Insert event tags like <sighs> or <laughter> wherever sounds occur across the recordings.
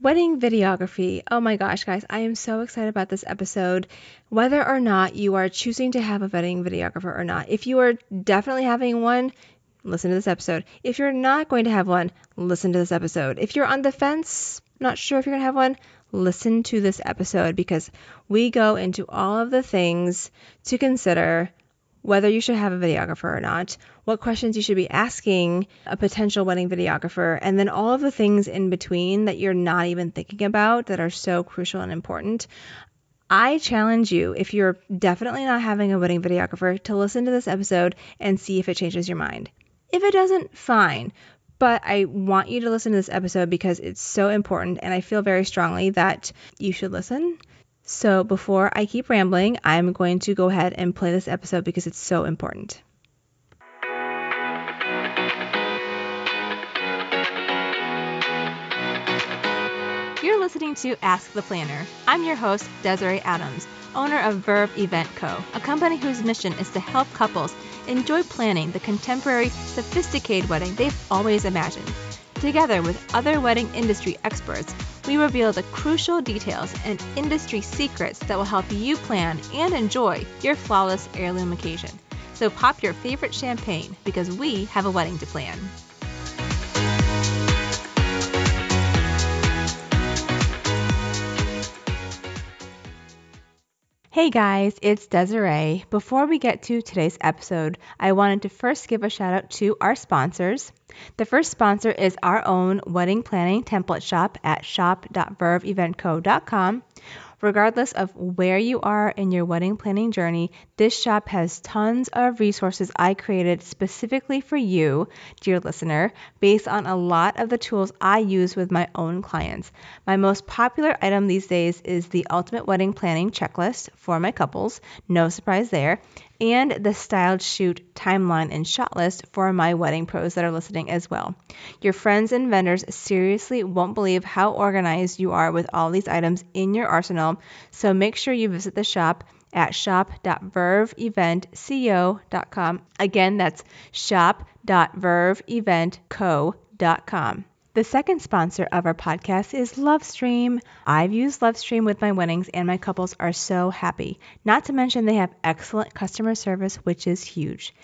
Wedding videography. Oh my gosh, guys, I am so excited about this episode. Whether or not you are choosing to have a wedding videographer or not, if you are definitely having one, listen to this episode. If you're not going to have one, listen to this episode. If you're on the fence, not sure if you're going to have one, listen to this episode because we go into all of the things to consider whether you should have a videographer or not, what questions you should be asking a potential wedding videographer, and then all of the things in between that you're not even thinking about that are so crucial and important. I challenge you, if you're definitely not having a wedding videographer, to listen to this episode and see if it changes your mind. If it doesn't, fine. But I want you to listen to this episode because it's so important, and I feel very strongly that you should listen. So before I keep rambling, I'm going to go ahead and play this episode because it's so important. You're listening to Ask the Planner. I'm your host, Desiree Adams, owner of Verve Event Co., a company whose mission is to help couples enjoy planning the contemporary, sophisticated wedding they've always imagined. Together with other wedding industry experts, we reveal the crucial details and industry secrets that will help you plan and enjoy your flawless heirloom occasion. So pop your favorite champagne because we have a wedding to plan. Hey guys, it's Desiree. Before we get to today's episode, I wanted to first give a shout out to our sponsors. The first sponsor is our own wedding planning template shop at shop.verveeventco.com. Regardless of where you are in your wedding planning journey, this shop has tons of resources I created specifically for you, dear listener, based on a lot of the tools I use with my own clients. My most popular item these days is the Ultimate Wedding Planning Checklist for my couples. No surprise there and the styled shoot timeline and shot list for my wedding pros that are listening as well. Your friends and vendors seriously won't believe how organized you are with all these items in your arsenal, so make sure you visit the shop at shop.verveeventco.com. Again, that's shop.verveeventco.com. The second sponsor of our podcast is Lovestream. I've used Lovestream with my weddings and my couples are so happy. Not to mention they have excellent customer service, which is huge.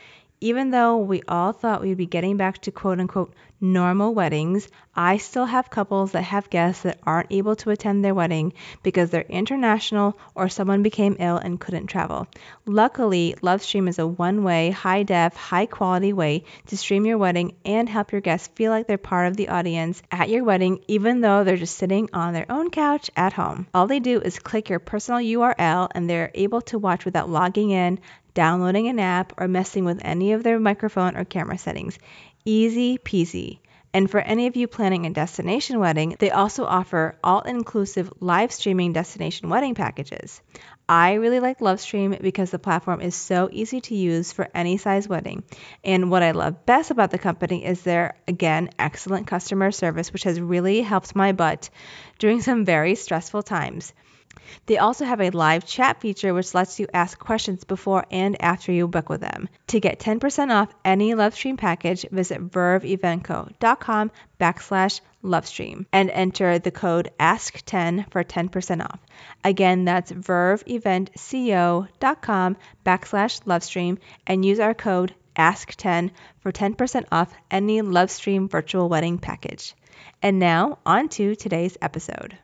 Even though we all thought we'd be getting back to quote unquote normal weddings, I still have couples that have guests that aren't able to attend their wedding because they're international or someone became ill and couldn't travel. Luckily, Lovestream is a one way, high def, high quality way to stream your wedding and help your guests feel like they're part of the audience at your wedding, even though they're just sitting on their own couch at home. All they do is click your personal URL and they're able to watch without logging in, downloading an app, or messing with any of their microphone or camera settings. Easy peasy. And for any of you planning a destination wedding, they also offer all inclusive live streaming destination wedding packages. I really like Lovestream because the platform is so easy to use for any size wedding. And what I love best about the company is their, again, excellent customer service, which has really helped my butt during some very stressful times. They also have a live chat feature which lets you ask questions before and after you book with them. To get 10% off any Lovestream package, visit verveeventco.com backslash Lovestream and enter the code ASK10 for 10% off. Again, that's verveeventco.com backslash Lovestream and use our code ASK10 for 10% off any Lovestream virtual wedding package. And now, on to today's episode.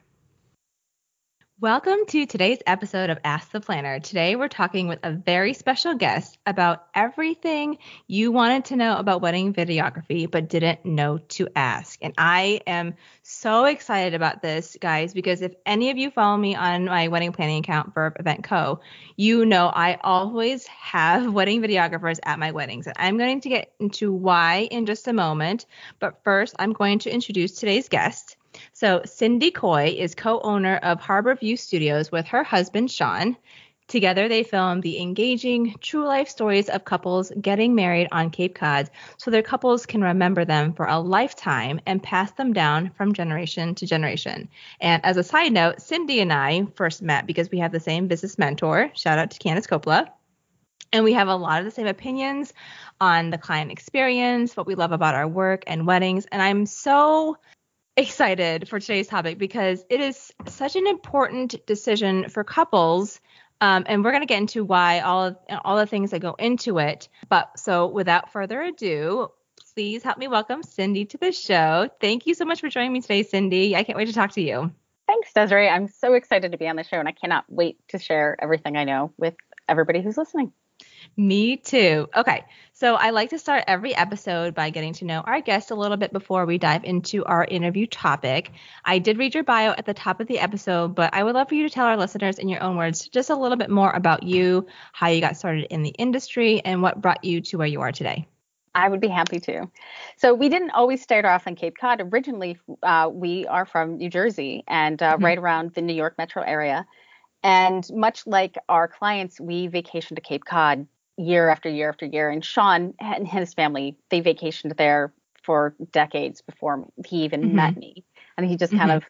Welcome to today's episode of Ask the Planner. Today we're talking with a very special guest about everything you wanted to know about wedding videography but didn't know to ask. And I am so excited about this, guys, because if any of you follow me on my wedding planning account, Verve Event Co., you know I always have <laughs> wedding videographers at my weddings. And I'm going to get into why in just a moment. But first, I'm going to introduce today's guest. So, Cindy Coy is co owner of Harbor View Studios with her husband, Sean. Together, they film the engaging, true life stories of couples getting married on Cape Cod so their couples can remember them for a lifetime and pass them down from generation to generation. And as a side note, Cindy and I first met because we have the same business mentor. Shout out to Candice Coppola. And we have a lot of the same opinions on the client experience, what we love about our work and weddings. And I'm so excited for today's topic because it is such an important decision for couples. Um, and we're going to get into why all of all the things that go into it. But so without further ado, please help me welcome Cindy to the show. Thank you so much for joining me today, Cindy. I can't wait to talk to you. Thanks, Desiree. I'm so excited to be on the show and I cannot wait to share everything I know with everybody who's listening. Me too. Okay. So I like to start every episode by getting to know our guest a little bit before we dive into our interview topic. I did read your bio at the top of the episode, but I would love for you to tell our listeners in your own words just a little bit more about you, how you got started in the industry, and what brought you to where you are today. I would be happy to. So we didn't always start off in Cape Cod. Originally, uh, we are from New Jersey and uh, mm-hmm. right around the New York metro area. And much like our clients, we vacation to Cape Cod year after year after year. And Sean and his family, they vacationed there for decades before he even mm-hmm. met me. And he just mm-hmm. kind of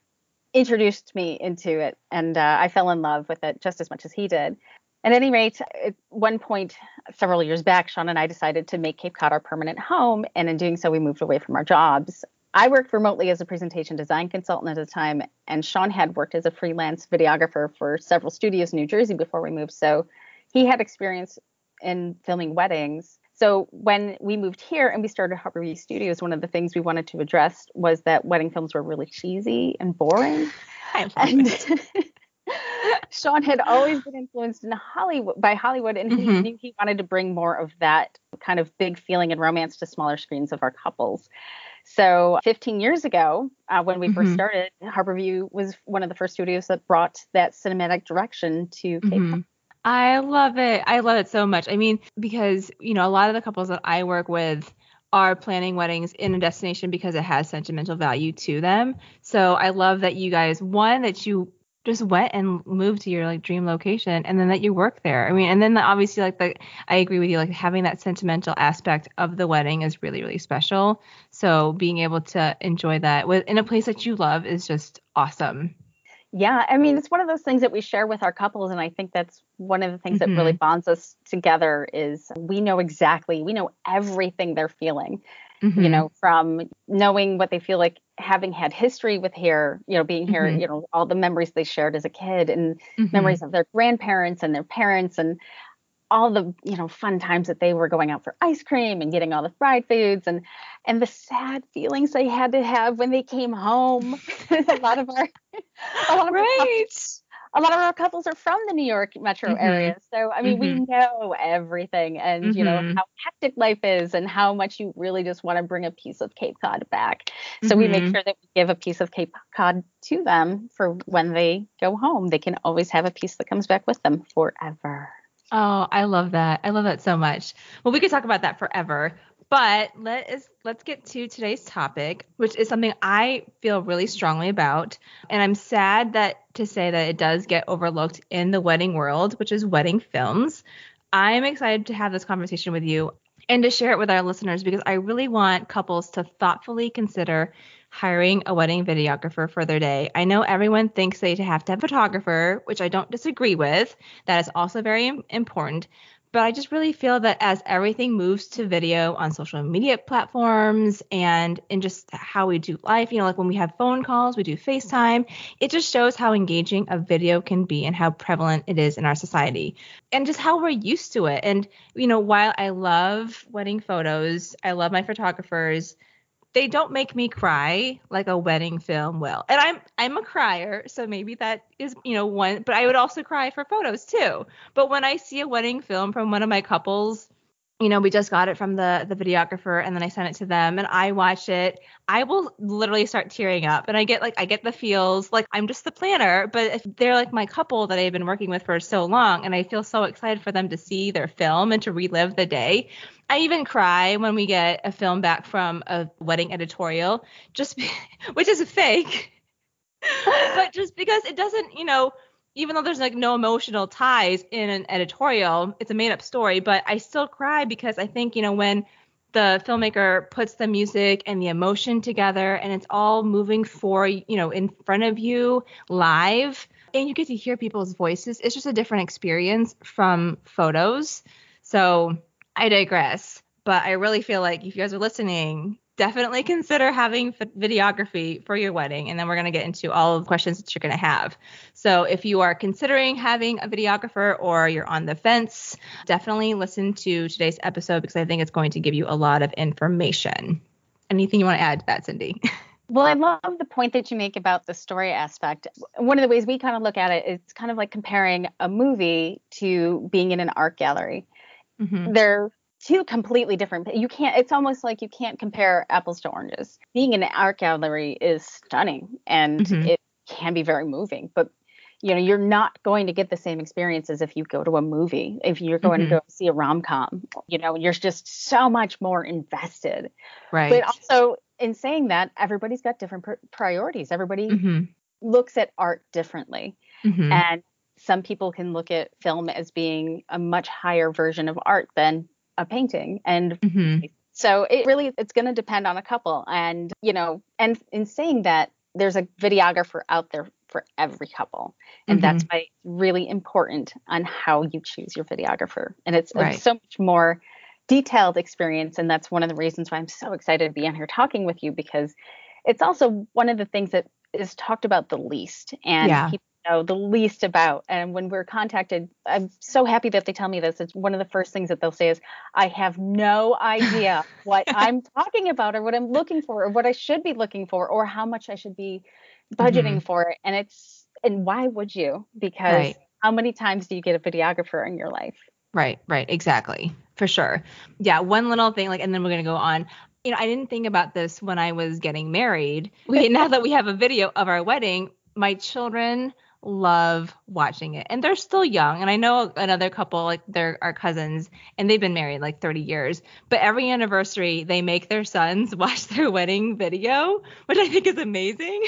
introduced me into it. And uh, I fell in love with it just as much as he did. At any rate, at one point several years back, Sean and I decided to make Cape Cod our permanent home. And in doing so, we moved away from our jobs. I worked remotely as a presentation design consultant at the time, and Sean had worked as a freelance videographer for several studios in New Jersey before we moved. So he had experience in filming weddings. So when we moved here and we started Harbor View Studios, one of the things we wanted to address was that wedding films were really cheesy and boring. and <laughs> Sean had always been influenced in Hollywood by Hollywood, and mm-hmm. he knew he wanted to bring more of that kind of big feeling and romance to smaller screens of our couples. So 15 years ago, uh, when we mm-hmm. first started, Harborview was one of the first studios that brought that cinematic direction to Cape mm-hmm. Cod. I love it. I love it so much. I mean, because, you know, a lot of the couples that I work with are planning weddings in a destination because it has sentimental value to them. So I love that you guys, one, that you just went and moved to your like dream location and then that you work there. I mean, and then the, obviously like the I agree with you like having that sentimental aspect of the wedding is really really special. So being able to enjoy that with in a place that you love is just awesome. Yeah, I mean, it's one of those things that we share with our couples, and I think that's one of the things mm-hmm. that really mm-hmm. bonds us together is we know exactly, we know everything they're feeling. Mm-hmm. You know, from knowing what they feel like having had history with here, you know, being here, mm-hmm. you know, all the memories they shared as a kid and mm-hmm. memories of their grandparents and their parents and all the you know fun times that they were going out for ice cream and getting all the fried foods and and the sad feelings they had to have when they came home <laughs> a lot of our a lot of right. our couples, a lot of our couples are from the New York metro mm-hmm. area so I mean mm-hmm. we know everything and mm-hmm. you know mm-hmm. how hectic life is and how much you really just want to bring a piece of Cape Cod back so we make mm-hmm. sure that we give a piece of Cape Cod to them for when they go home they can always have a piece that comes back with them forever Oh, I love that. I love that so much. Well, we could talk about that forever, but let us let's get to today's topic, which is something I feel really strongly about, and I'm sad that to say that it does get overlooked in the wedding world, which is wedding films. I'm excited to have this conversation with you and to share it with our listeners because I really want couples to thoughtfully consider hiring a wedding videographer for their day. I know everyone thinks they have to have a photographer, which I don't disagree with. That is also very important. But I just really feel that as everything moves to video on social media platforms and in just how we do life, you know, like when we have phone calls, we do FaceTime, it just shows how engaging a video can be and how prevalent it is in our society and just how we're used to it. And, you know, while I love wedding photos, I love my photographers they don't make me cry like a wedding film will. And I'm I'm a crier, so maybe that is, you know, one but I would also cry for photos too. But when I see a wedding film from one of my couples you know, we just got it from the the videographer and then I sent it to them and I watch it. I will literally start tearing up and I get like I get the feels like I'm just the planner, but if they're like my couple that I've been working with for so long and I feel so excited for them to see their film and to relive the day. I even cry when we get a film back from a wedding editorial just <laughs> which is a fake. <laughs> but just because it doesn't, you know, even though there's like no emotional ties in an editorial, it's a made up story, but I still cry because I think, you know, when the filmmaker puts the music and the emotion together and it's all moving for, you know, in front of you live and you get to hear people's voices, it's just a different experience from photos. So I digress, but I really feel like if you guys are listening, definitely consider having videography for your wedding. And then we're going to get into all of the questions that you're going to have. So if you are considering having a videographer or you're on the fence, definitely listen to today's episode because I think it's going to give you a lot of information. Anything you want to add to that, Cindy? <laughs> Well, I love the point that you make about the story aspect. One of the ways we kind of look at it is kind of like comparing a movie to being in an art gallery. Mm-hmm. They're two completely different. You can't. It's almost like you can't compare apples to oranges. Being in an art gallery is stunning and mm-hmm. it can be very moving, but you know you're not going to get the same experience as if you go to a movie if you're going mm-hmm. to go see a rom-com you know you're just so much more invested right but also in saying that everybody's got different pr- priorities everybody mm-hmm. looks at art differently mm-hmm. and some people can look at film as being a much higher version of art than a painting and mm-hmm. so it really it's going to depend on a couple and you know and in saying that there's a videographer out there for every couple and mm-hmm. that's why it's really important on how you choose your videographer and it's, right. it's so much more detailed experience and that's one of the reasons why i'm so excited to be on here talking with you because it's also one of the things that is talked about the least and yeah. people know the least about. And when we're contacted, I'm so happy that they tell me this. It's one of the first things that they'll say is, I have no idea <laughs> what I'm talking about or what I'm looking for or what I should be looking for or how much I should be budgeting mm-hmm. for it. And it's, and why would you? Because right. how many times do you get a videographer in your life? Right, right, exactly. For sure. Yeah, one little thing like and then we're going to go on you know, I didn't think about this when I was getting married. We now that we have a video of our wedding, my children love watching it. And they're still young. And I know another couple, like they're our cousins, and they've been married like 30 years. But every anniversary, they make their sons <laughs> watch their wedding video, which I think is amazing.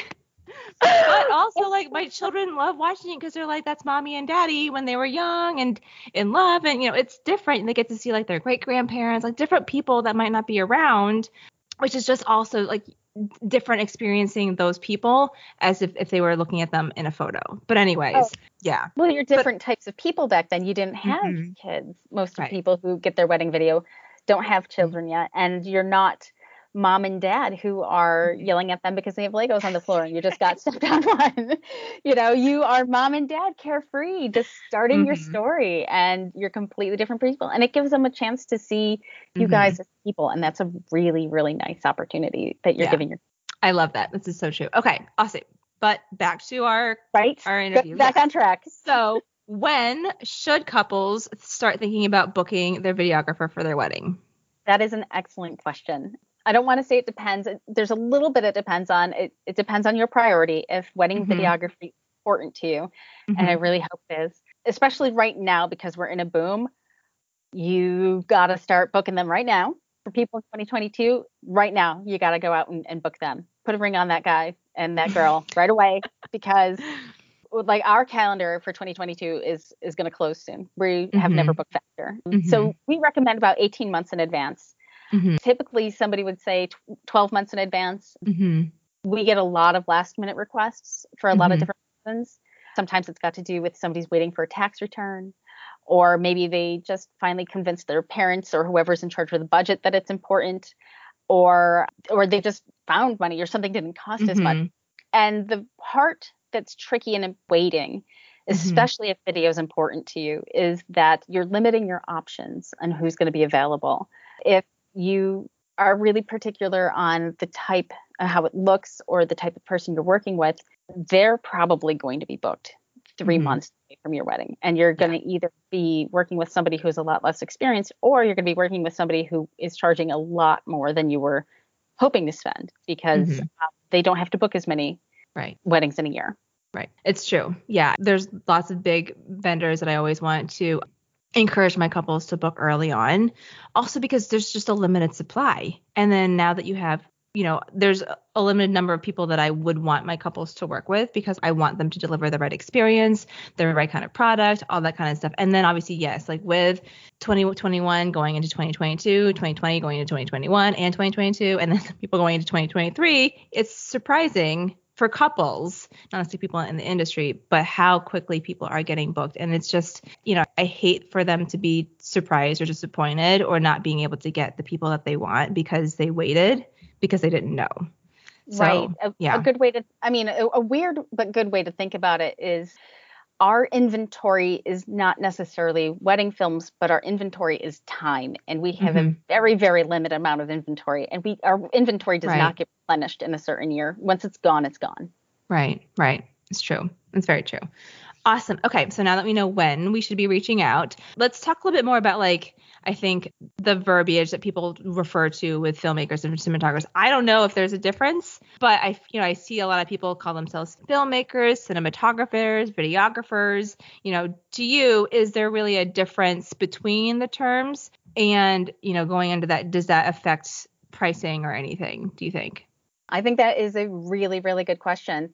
but also, like, my children love watching it because they're like, that's mommy and daddy when they were young and in love. And, you know, it's different. And they get to see like their great grandparents, like different people that might not be around, which is just also like different experiencing those people as if, if they were looking at them in a photo. But anyways, oh. yeah. Well, you're different but, types of people back then. You didn't have mm-hmm. kids. Most of right. people who get their wedding video don't have mm-hmm. children yet, and you're not mom and dad who are mm-hmm. yelling at them because they have Legos on the floor and you just got stepped on one. <laughs> you know, you are mom and dad carefree, just starting mm-hmm. your story and you're completely different people. And it gives them a chance to see you mm-hmm. guys as people. And that's a really, really nice opportunity that you're yeah. giving your I love that. This is so true. Okay, awesome. But back to our right our interview. Back on track. <laughs> So when should couples start thinking about booking their videographer for their wedding? That is an excellent question. I don't want to say it depends. There's a little bit it depends on. It, it depends on your priority. If wedding mm-hmm. videography is important to you, mm-hmm. and I mm-hmm. really hope it is, especially right now because we're in a boom, you got to start booking them right now. For people in 2022, right now, you got to go out and, and book them. Put a ring on that guy and that girl <laughs> right away because like our calendar for 2022 is is going to close soon. We have mm-hmm. never booked faster. Mm-hmm. So we recommend about 18 months in advance Mm-hmm. Typically, somebody would say 12 months in advance. Mm-hmm. We get a lot of last minute requests for a lot of mm-hmm. different reasons. Sometimes it's got to do with somebody's waiting for a tax return, or maybe they just finally convinced their parents or whoever's in charge of the budget that it's important, or or they just found money or something didn't cost as much. Mm-hmm. And the part that's tricky in waiting mm-hmm. especially if video is important to you, is that you're limiting your options on who's going to be available. If you are really particular on the type, uh, how it looks, or the type of person you're working with, they're probably going to be booked 3 mm-hmm. months from your wedding. And you're going to either be working with somebody who's a lot less experienced, or you're going to be working with somebody who is charging a lot more than you were hoping to spend because mm-hmm. uh, they don't have to book as many right. weddings in a year. Right. It's true. Yeah. There's lots of big vendors that I always want to encourage my couples to book early on. Also because there's just a limited supply. And then now that you have, you know, there's a limited number of people that I would want my couples to work with because I want them to deliver the right experience, the right kind of product, all that kind of stuff. And then obviously, yes, like with 2021 going into 2022, 2020 going into 2021 and 2022, and then <laughs> people going into 2023, it's surprising for couples, not necessarily people in the industry, but how quickly people are getting booked. And it's just, you know, I hate for them to be surprised or disappointed or not being able to get the people that they want because they waited because they didn't know. So, right. A, yeah. a good way to, I mean, a, a weird but good way to think about it is our inventory is not necessarily wedding films, but our inventory is time, and we have mm-hmm. a very, very limited amount of inventory, and we our inventory does right. not get replenished in a certain year. Once it's gone, it's gone. Right, right. It's true. It's very true. Awesome. Okay, so now that we know when we should be reaching out, let's talk a little bit more about like I think the verbiage that people refer to with filmmakers and cinematographers. I don't know if there's a difference, but I you know I see a lot of people call themselves filmmakers, cinematographers, videographers. You know, to you, is there really a difference between the terms? And you know, going into that, does that affect pricing or anything? Do you think? I think that is a really, really good question.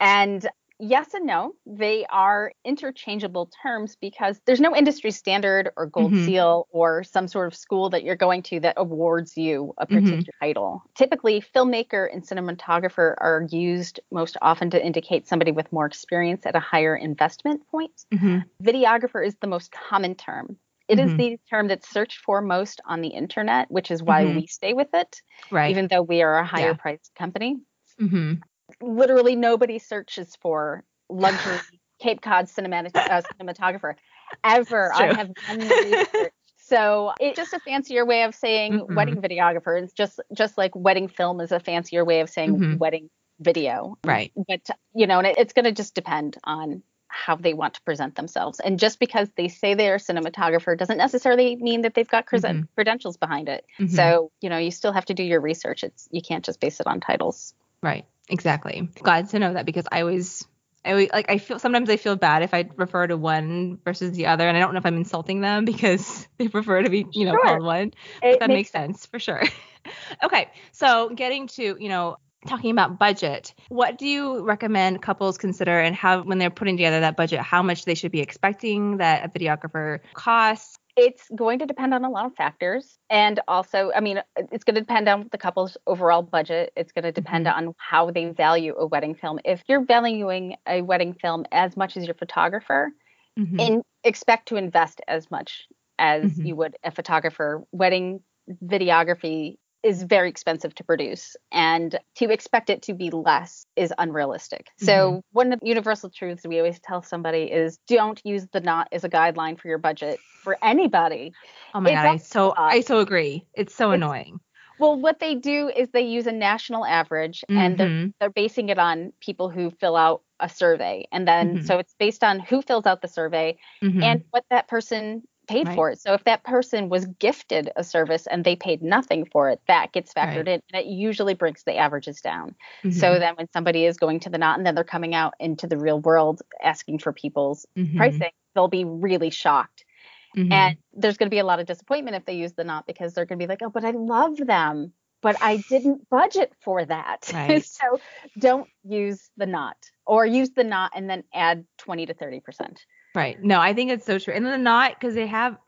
And yes and no. They are interchangeable terms because there's no industry standard or gold mm-hmm. seal or some sort of school that you're going to that awards you a mm-hmm. particular mm-hmm. title. Typically, filmmaker and cinematographer are used most often to indicate somebody with more experience at a higher investment point. Mm-hmm. Videographer is the most common term. It is mm-hmm. the term that's searched for most on the internet, which is why mm-hmm. we stay with it, right. even though we are a higher yeah. priced company. Mm-hmm literally nobody searches for luxury <sighs> Cape Cod cinematic, uh, <laughs> cinematographer ever. I have done the research. So it's just a fancier way of saying mm-hmm. wedding videographer. It's just just like wedding film is a fancier way of saying mm-hmm. wedding video. Right. But you know, and it, it's going to just depend on how they want to present themselves. And just because they say they're a cinematographer doesn't necessarily mean that they've got mm-hmm. credentials behind it. Mm-hmm. So, you know, you still have to do your research. It's you can't just base it on titles. Right. Exactly. Glad to know that because I always I always, like I feel sometimes I feel bad if I refer to one versus the other, and I don't know if I'm insulting them <laughs> because they prefer to be, you know, sure. called one. But that makes sense. sense for sure. <laughs> okay, so getting to, you know, talking about budget, what do you recommend couples consider and how when they're putting together that budget, how much they should be expecting that a videographer costs? It's going to depend on a lot of factors. And also, I mean, it's going to depend on the couple's overall budget. It's going to depend mm-hmm. on how they value a wedding film. If you're valuing a wedding film as much as your photographer, mm-hmm. and expect to invest as much as mm-hmm. you would a photographer, wedding videography is very expensive to produce and to expect it to be less is unrealistic. Mm-hmm. So one of the universal truths we always tell somebody is don't use the knot as a guideline for your budget for anybody. Oh my god, I so I so agree. It's so it's, annoying. Well, what they do is they use a national average mm-hmm. and they're mm-hmm. they're basing it on people who fill out a survey. And then mm-hmm. so it's based on who fills out the survey mm-hmm. and what that person paid right. for it. So if that person was gifted a service and they paid nothing for it, that gets factored right. in. And it usually brings the averages down. Mm-hmm. So then when somebody is going to the knot and then they're coming out into the real world asking for people's mm-hmm. pricing, they'll be really shocked. Mm-hmm. And there's going to be a lot of disappointment if they use the knot because they're going to be like, oh, but I love them. But I didn't budget for that. <laughs> Right. so don't use the knot or use the knot and then add 20 to 30%. Right. No, I think it's so true. And the knot, because they have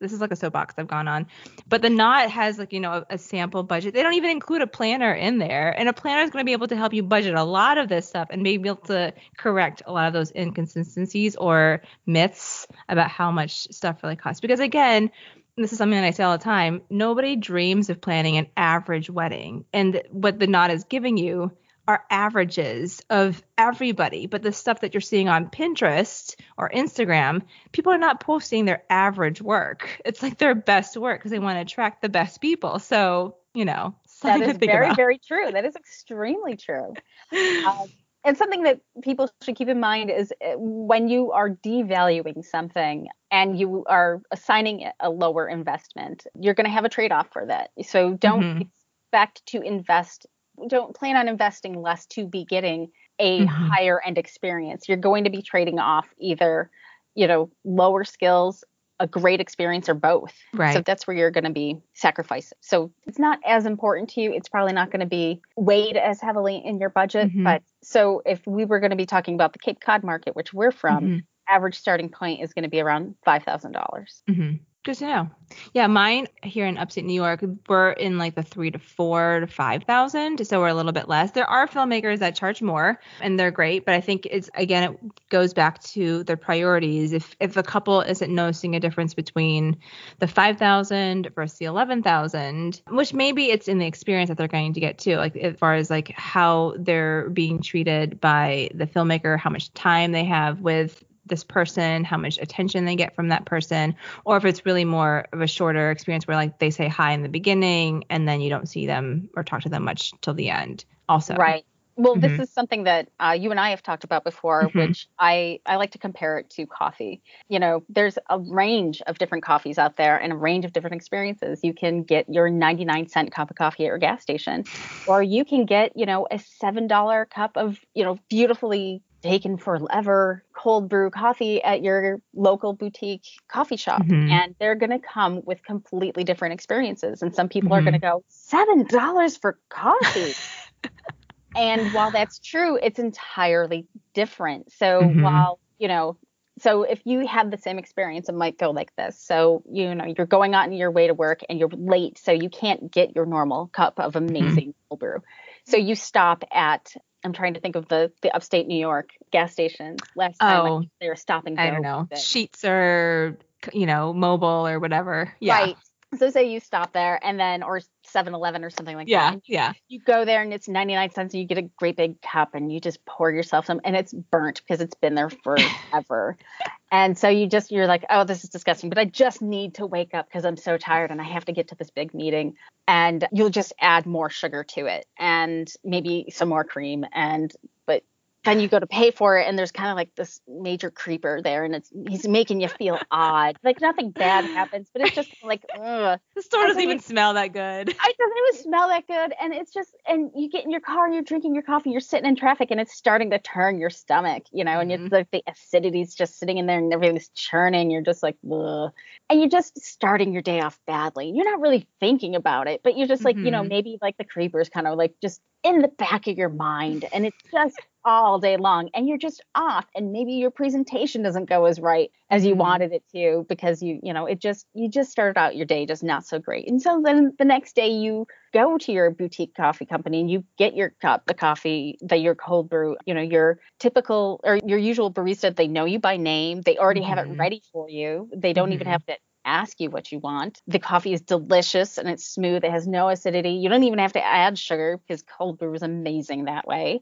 this is like a soapbox I've gone on, but the knot has like you know a, a, sample budget. They don't even include a planner in there, and a planner is going to be able to help you budget a lot of this stuff and maybe able to correct a lot of those inconsistencies or myths about how much stuff really costs. Because again, this is something that I say all the time. Nobody dreams of planning an average wedding, and what the knot is giving you are averages of everybody, but the stuff that you're seeing on Pinterest or Instagram, people are not posting their average work. It's like their best work because they want to attract the best people. So, you know, that is very, about. very true. That is extremely true. <laughs> um, and something that people should keep in mind is uh, when you are devaluing something and you are assigning a lower investment, you're going to have a trade off for that. So don't mm-hmm. expect to invest don't plan on investing less to be getting a mm-hmm. higher end experience. You're going to be trading off either, you know, lower skills, a great experience, or both. Right. So that's where you're going to be sacrificing. So it's not as important to you. It's probably not going to be weighed as heavily in your budget. Mm-hmm. But so if we were going to be talking about the Cape Cod market, which we're from, mm-hmm. average starting point is going to be around five thousand dollars. Good to know. Yeah, mine here in upstate New York, we're in like the three to four to five thousand, so we're a little bit less. There are filmmakers that charge more, and they're great, but I think it's again it goes back to their priorities. If if a couple isn't noticing a difference between the five thousand versus the eleven thousand, which maybe it's in the experience that they're going to get too, like as far as like how they're being treated by the filmmaker, how much time they have with this person, how much attention they get from that person, or if it's really more of a shorter experience where like they say hi in the beginning and then you don't see them or talk to them much till the end. Also, right. Well, mm-hmm. this is something that uh, you and I have talked about before, mm-hmm. which I, I like to compare it to coffee. You know, there's a range of different coffees out there and a range of different experiences. You can get your 99 cent cup of coffee at your gas station, or you can get, you know, a $7 cup of, you know, beautifully taken forever cold brew coffee at your local boutique coffee shop mm-hmm. and they're going to come with completely different experiences and some people mm-hmm. are going to go seven dollars for coffee <laughs> and while that's true it's entirely different so mm-hmm. while you know so if you have the same experience it might go like this so you know you're going on your way to work and you're late so you can't get your normal cup of mm-hmm. amazing cold brew so you stop at I'm trying to think of the the upstate New York gas stations. Last time oh, they were stopping. I don't know. Sheetz or you know, Mobil or whatever. Yeah. Right. So say you stop there and then or 7-Eleven or something like yeah, that. Yeah. Yeah. You go there and it's 99 cents and you get a great big cup and you just pour yourself some and it's burnt because it's been there forever. <laughs> and so you just you're like, "Oh, this is disgusting, but I just need to wake up because I'm so tired and I have to get to this big meeting." And you'll just add more sugar to it and maybe some more cream and then you go to pay for it and there's kind of like this major creeper there and it's he's making you feel <laughs> odd like nothing bad happens but it's just like ugh. the store doesn't even smell that good it doesn't even smell that good and it's just and you get in your car and you're drinking your coffee you're sitting in traffic and it's starting to turn your stomach you know and mm-hmm. it's like the acidity's just sitting in there and everything's churning you're just like ugh. and you're just starting your day off badly you're not really thinking about it but you're just like mm-hmm. you know mm-hmm. maybe like the creepers kind of like just in the back of your mind and it's just all day long and you're just off and maybe your presentation doesn't go as right as you mm-hmm. wanted it to because you you know it just you just started out your day just not so great and so then the next day you go to your boutique coffee company and you get your cup the coffee that your cold brew you know your typical or your usual barista they know you by name they already mm-hmm. have it mm-hmm. ready for you they don't mm-hmm. even have to ask you what you want. The coffee is delicious and it's smooth. It has no acidity. You don't even have to add sugar because cold brew is amazing that way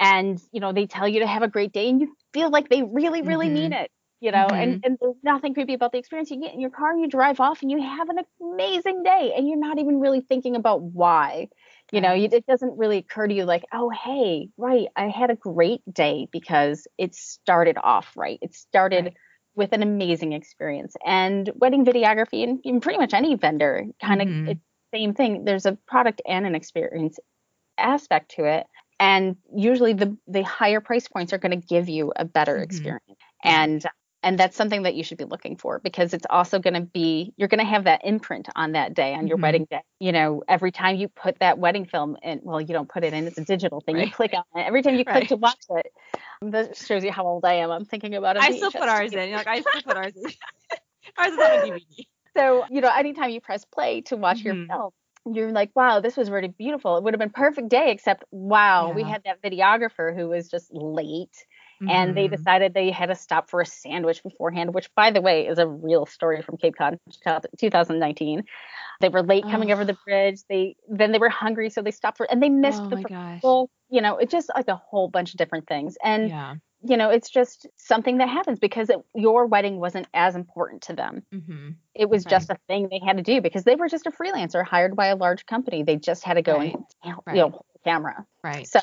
and you know they tell you to have a great day and you feel like they really really mm-hmm. mean it you know mm-hmm. and, and there's nothing creepy about the experience you get in your car and you drive off and you have an amazing day and you're not even really thinking about why you know it doesn't really occur to you like oh hey right i had a great day because it started off right it started right. with an amazing experience and wedding videography and, and pretty much any vendor kind of mm-hmm. same thing there's a product and an experience aspect to it and usually the the higher price points are going to give you a better mm-hmm. experience and and that's something that you should be looking for because it's also going to be you're going to have that imprint on that day on your mm-hmm. wedding day you know every time you put that wedding film in well you don't put it in it's a digital thing right. you click on it every time you click right. to watch it that shows you how old i am i'm thinking about it i still put ours in you like i still put ours in <laughs> ours is on a <laughs> dvd so you know anytime you press play to watch mm-hmm. your film you're like, wow, this was really beautiful. It would have been perfect day, except wow, yeah. we had that videographer who was just late. Mm-hmm. And they mm-hmm. decided they had to stop for a sandwich beforehand, which, by the way, is a real story from Cape Cod 2019. They were late coming oh. over the bridge. They then they were hungry, so they stopped for and they missed oh the full. You know, it just like a whole bunch of different things. And yeah you know, it's just something that happens because it, your wedding wasn't as important to them. Mm-hmm. It was right. just a thing they had to do because they were just a freelancer hired by a large company. They just had to go right. and right. you know camera. Right. So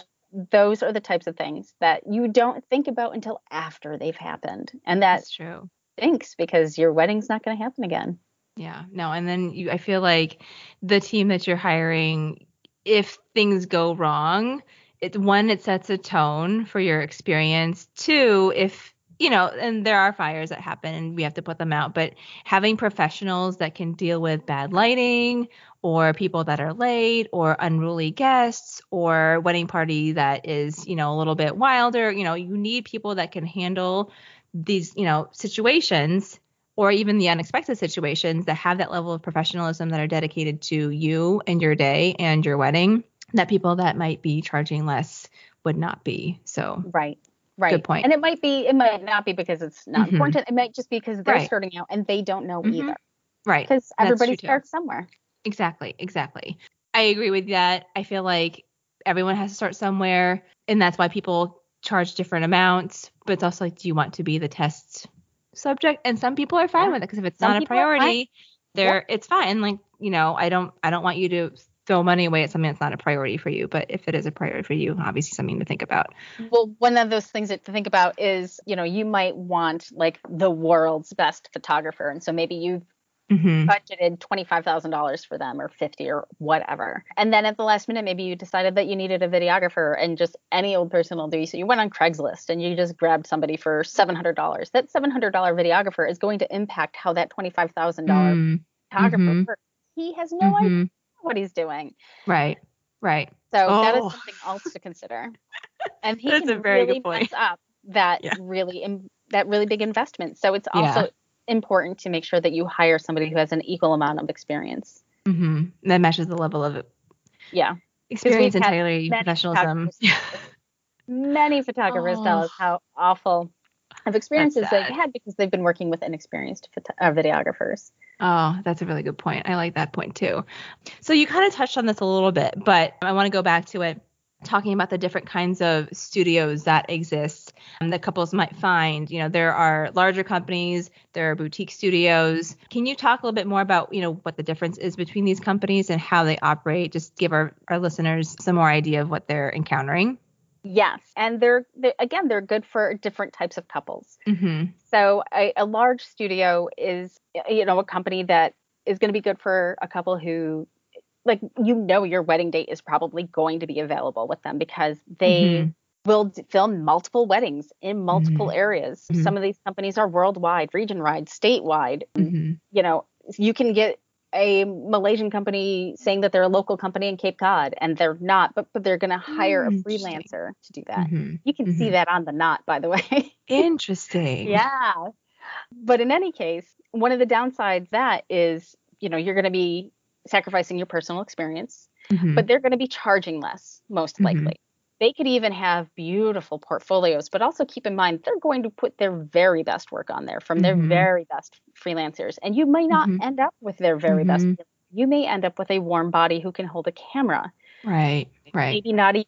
those are the types of things that you don't think about until after they've happened, and that that's true. Thanks, because your wedding's not going to happen again. Yeah. No. And then you, I feel like the team that you're hiring, if things go wrong it one it sets a tone for your experience. Two if you know and there are fires that happen and we have to put them out but having professionals that can deal with bad lighting or people that are late or unruly guests or wedding party that is you know a little bit wilder you know you need people that can handle these you know situations or even the unexpected situations that have that level of professionalism that are dedicated to you and your day and your wedding that people that might be charging less would not be. So right. Right. Good point. And it might be, it might not be because it's not mm-hmm. important. It might just be because they're right. starting out and they don't know mm-hmm. either. Right. Because everybody starts somewhere. Exactly. Exactly. I agree with that. I feel like everyone has to start somewhere, and that's why people charge different amounts. But it's also like, do you want to be the test subject? And some people are fine yeah. with it because if it's some not a priority, they're yeah. it's fine. Like you know, I don't I don't want you to throw money away at something that's not a priority for you. But if it is a priority for you, obviously something to think about. Well, one of those things to think about is, you know, you might want like the world's best photographer. And so maybe you've mm-hmm. budgeted $25,000 for them or 50 or whatever. And then at the last minute, maybe you decided that you needed a videographer and just any old person will do. So you went on Craigslist and you just grabbed somebody for $700. That $700 videographer is going to impact how that $25,000 mm. photographer mm-hmm. works. He has no mm-hmm. idea what he's doing. Right. Right. So oh. that is oh. something else to consider. <laughs> And he That's can a very really good point. mess up that yeah. really Im- that really big investment. So it's also yeah. important to make sure that you hire somebody who has an equal amount of experience. Mm-hmm. That matches the level of yeah experience entirely professionalism. <laughs> many photographers oh. tell us how awful of experiences they've had because they've been working with inexperienced photo- uh, videographers. Oh, that's a really good point. I like that point too. So you kind of touched on this a little bit, but I want to go back to it talking about the different kinds of studios that exist um, that couples might find you know there are larger companies there are boutique studios can you talk a little bit more about you know what the difference is between these companies and how they operate just give our, our listeners some more idea of what they're encountering Yes, and they're, they're, again they're good for different types of couples. Mm-hmm. So a, a, large studio is you know a company that is going to be good for a couple who like you know your wedding date is probably going to be available with them because they mm-hmm. will d- film multiple weddings in multiple mm-hmm. areas. Mm-hmm. Some of these companies are worldwide, region-wide, statewide. Mm-hmm. You know you can get a Malaysian company saying that they're a local company in Cape Cod and they're not, but but they're going to hire a freelancer to do that. Mm-hmm. You can mm-hmm. see that on the knot, by the <laughs> way. Interesting. yeah. But in any case, one of the downsides that is, you know, you're going to be sacrificing your personal experience, mm-hmm. but they're going to be charging less most mm-hmm. likely. They could even have beautiful portfolios, but also keep in mind they're going to put their very best work on there from their mm-hmm. very best freelancers. And you may not mm-hmm. end up with their very best. Mm-hmm. You may end up with a warm body who can hold a camera. Right, right. Maybe not even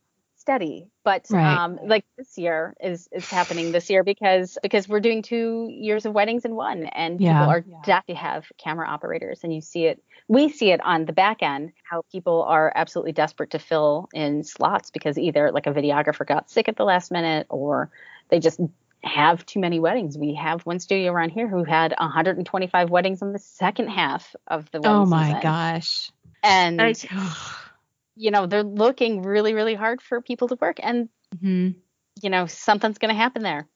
steady but right. um like this year is is happening this year because because we're doing two years of weddings in one and yeah. people are yeah. to have camera operators and you see it we see it on the back end how people are absolutely desperate to fill in slots because either like a videographer got sick at the last minute or they just have too many weddings. We have one studio around here who had 125 weddings in the second half of the wedding Oh my season. gosh. And I, <sighs> you know, they're looking really, really hard for people to work. And, mm-hmm. you know, something's going to happen there.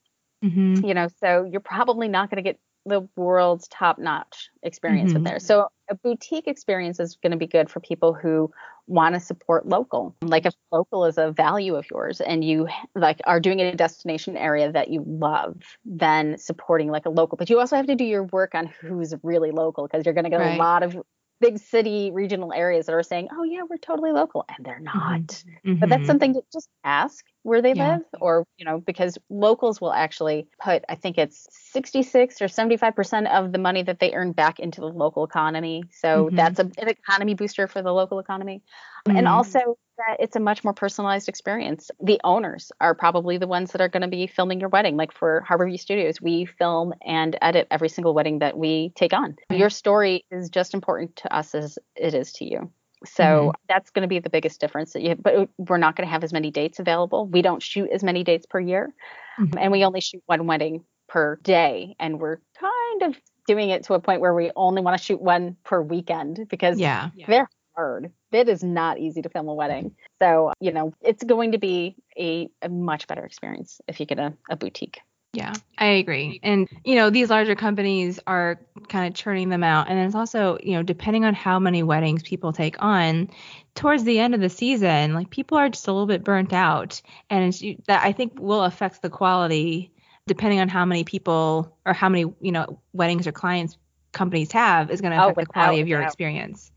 Mm-hmm. You know, so you're probably not going to get the world's top notch experience mm-hmm. with there. So a boutique experience is going to be good for people who want to support local. Like if local is a value of yours and you like are doing a destination area that you love, then supporting like a local. But you also have to do your work on who's really local because you're going to get right. a lot of big city regional areas that are saying, "Oh yeah, we're totally local," and they're mm-hmm. not. Mm-hmm. But that's something to just ask where they yeah. live, or you know, because locals will actually put, I think it's 66 or 75 percent of the money that they earn back into the local economy. So mm-hmm. that's a, an economy booster for the local economy, and mm-hmm. also that it's a much more personalized experience. The owners are probably the ones that are going to be filming your wedding. Like for Harborview Studios, we film and edit every single wedding that we take on. Your story is just important to us as it is to you. So mm-hmm. that's going to be the biggest difference. That you, but we're not going to have as many dates available. We don't shoot as many dates per year, mm-hmm. and we only shoot one wedding per day. And we're kind of doing it to a point where we only want to shoot one per weekend because yeah. they're hard. It is not easy to film a wedding. So, you know, it's going to be a, a much better experience if you get a, a boutique. Yeah, I agree. And, you know, these larger companies are kind of churning them out. And it's also, you know, depending on how many weddings people take on, towards the end of the season, like people are just a little bit burnt out. And that I think will affect the quality depending on how many people or how many, you know, weddings or clients companies have is going to Oh, affect the quality of your without- experience.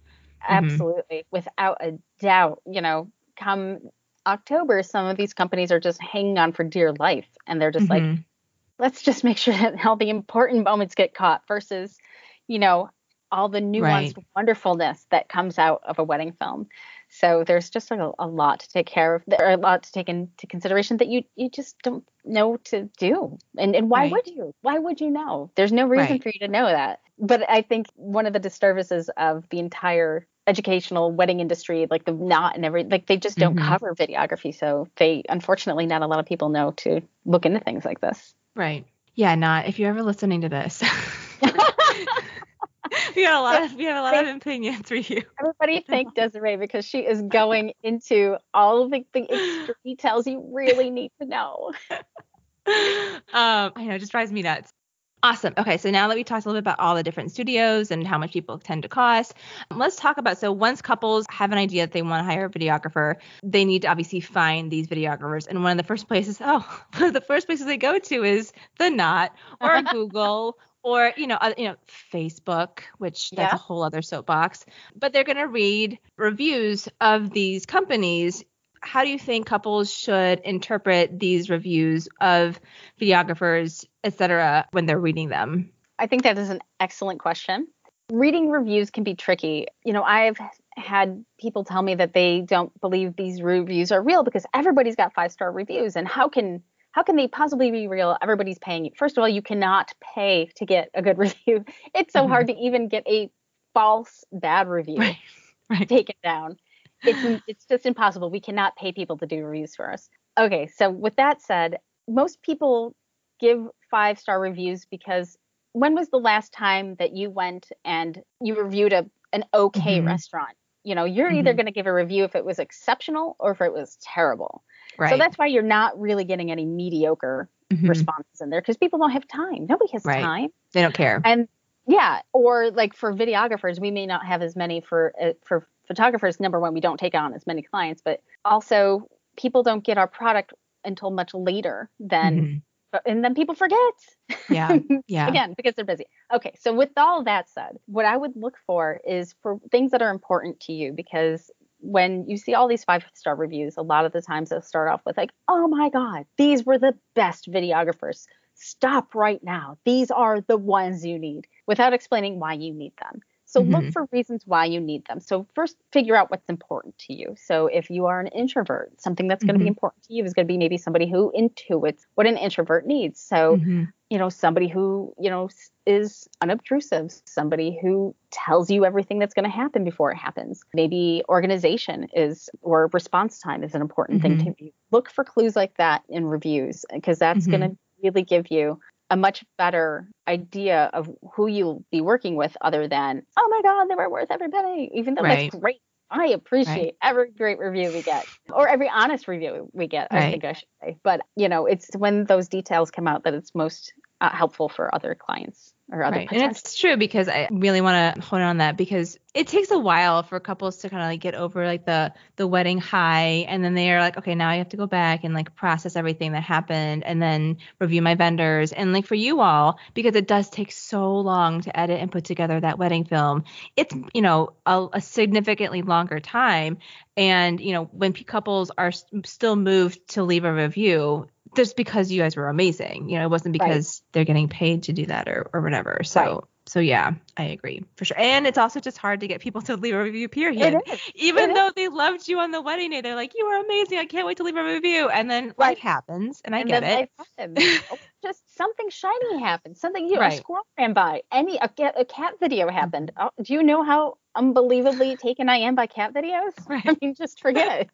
Absolutely, without a doubt. You know, come October, some of these companies are just hanging on for dear life, and they're just like, Mhm. let's just make sure that all the important moments get caught versus, you know, all the nuanced wonderfulness that comes out of a wedding film. So there's just a, a lot to take care of. There are a lot to take into consideration that you you just don't know to do. And and why Right. would you? Why would you know? There's no reason Right. for you to know that. But I think one of the disturbances of the entire educational wedding industry, like the knot and every like they just don't Mhm. cover videography. So they unfortunately not a lot of people know to look into things like this. Right. Yeah, not if you're ever listening to this. <laughs> we got a lot of we have a lot of opinions for you. Everybody thank Desiree because she is going into all of the, the extra details you really need to know. <laughs> um, I know, it just drives me nuts. Awesome. Okay, so now that we talked a little bit about all the different studios and how much people tend to cost, let's talk about so once couples have an idea that they want to hire a videographer, they need to obviously find these videographers. And one of the first places, <laughs> oh, the first places they go to is the Knot or <laughs> Google or you know, uh, you know, Facebook, which that's Yeah. a whole other soapbox. But they're going to read reviews of these companies how do you think couples should interpret these reviews of videographers, etc., when they're reading them? I think that is an excellent question. Reading reviews can be tricky. You know, I've had people tell me that they don't believe these reviews are real because everybody's got five star reviews, and how can how can they possibly be real? Everybody's paying you. First of all, you cannot pay to get a good <laughs> review. It's so Mhm. hard to even get a false bad review. Right. <laughs> Right. take it down. It's it's just impossible. We cannot pay people to do reviews for us. Okay, so with that said, most people give five star reviews because when was the last time that you went and you reviewed a an okay Mhm. restaurant? You know, you're either Mhm. going to give a review if it was exceptional or if it was terrible. Right. So that's why you're not really getting any mediocre Mhm. responses in there because people don't have time. Nobody has Right. time. They don't care. And yeah, or like for videographers, we may not have as many for uh, for photographers. Number one, we don't take on as many clients, but also people don't get our product until much later than, Mhm. And then people forget. Yeah. <laughs> Yeah. Again, because they're busy. Okay, so with all that said, what I would look for is for things that are important to you because when you see all these five star reviews, a lot of the times they'll start off with like, "Oh my god, these were the best videographers. Stop right now. These are the ones you need," without explaining why you need them. So look Mhm. for reasons why you need them. So first figure out what's important to you. So if you are an introvert, something that's going to be important to you is going to be maybe somebody who intuits what an introvert needs. So Mhm. you know, somebody who, you know, is unobtrusive, somebody who tells you everything that's going to happen before it happens. Maybe organization is, or response time is an important thing to you. Look for clues like that in reviews because that's Mhm. going to really give you a much better idea of who you'll be working with other than, oh my God, they were worth every penny, even though Right. that's great. I appreciate every great review we get or every honest review we get, I think I should say. But, you know, it's when those details come out that it's most uh, helpful for other clients or other Right. And it's true because I really want to hone in on that because it takes a while for couples to kind of like get over like the the wedding high and then they're like okay now I have to go back and like process everything that happened and then review my vendors and like for you all because it does take so long to edit and put together that wedding film it's you know a, a significantly longer time and you know when p- couples are s- still moved to leave a review just because you guys were amazing you know it wasn't Right. because they're getting paid to do that or, or whatever so Right. so yeah i agree for sure and it's also just hard to get people to leave a review period even It though they loved you on the wedding day they're like you were amazing i can't wait to leave a review and then Right. life happens and i and get then it. <laughs> Oh, just something shiny happened. Something you know, Right. a squirrel ran by. Any a, cat- a cat video happened. Mm-hmm. Oh, do you know how unbelievably taken I am by cat videos? <laughs> Right. I mean, just forget it.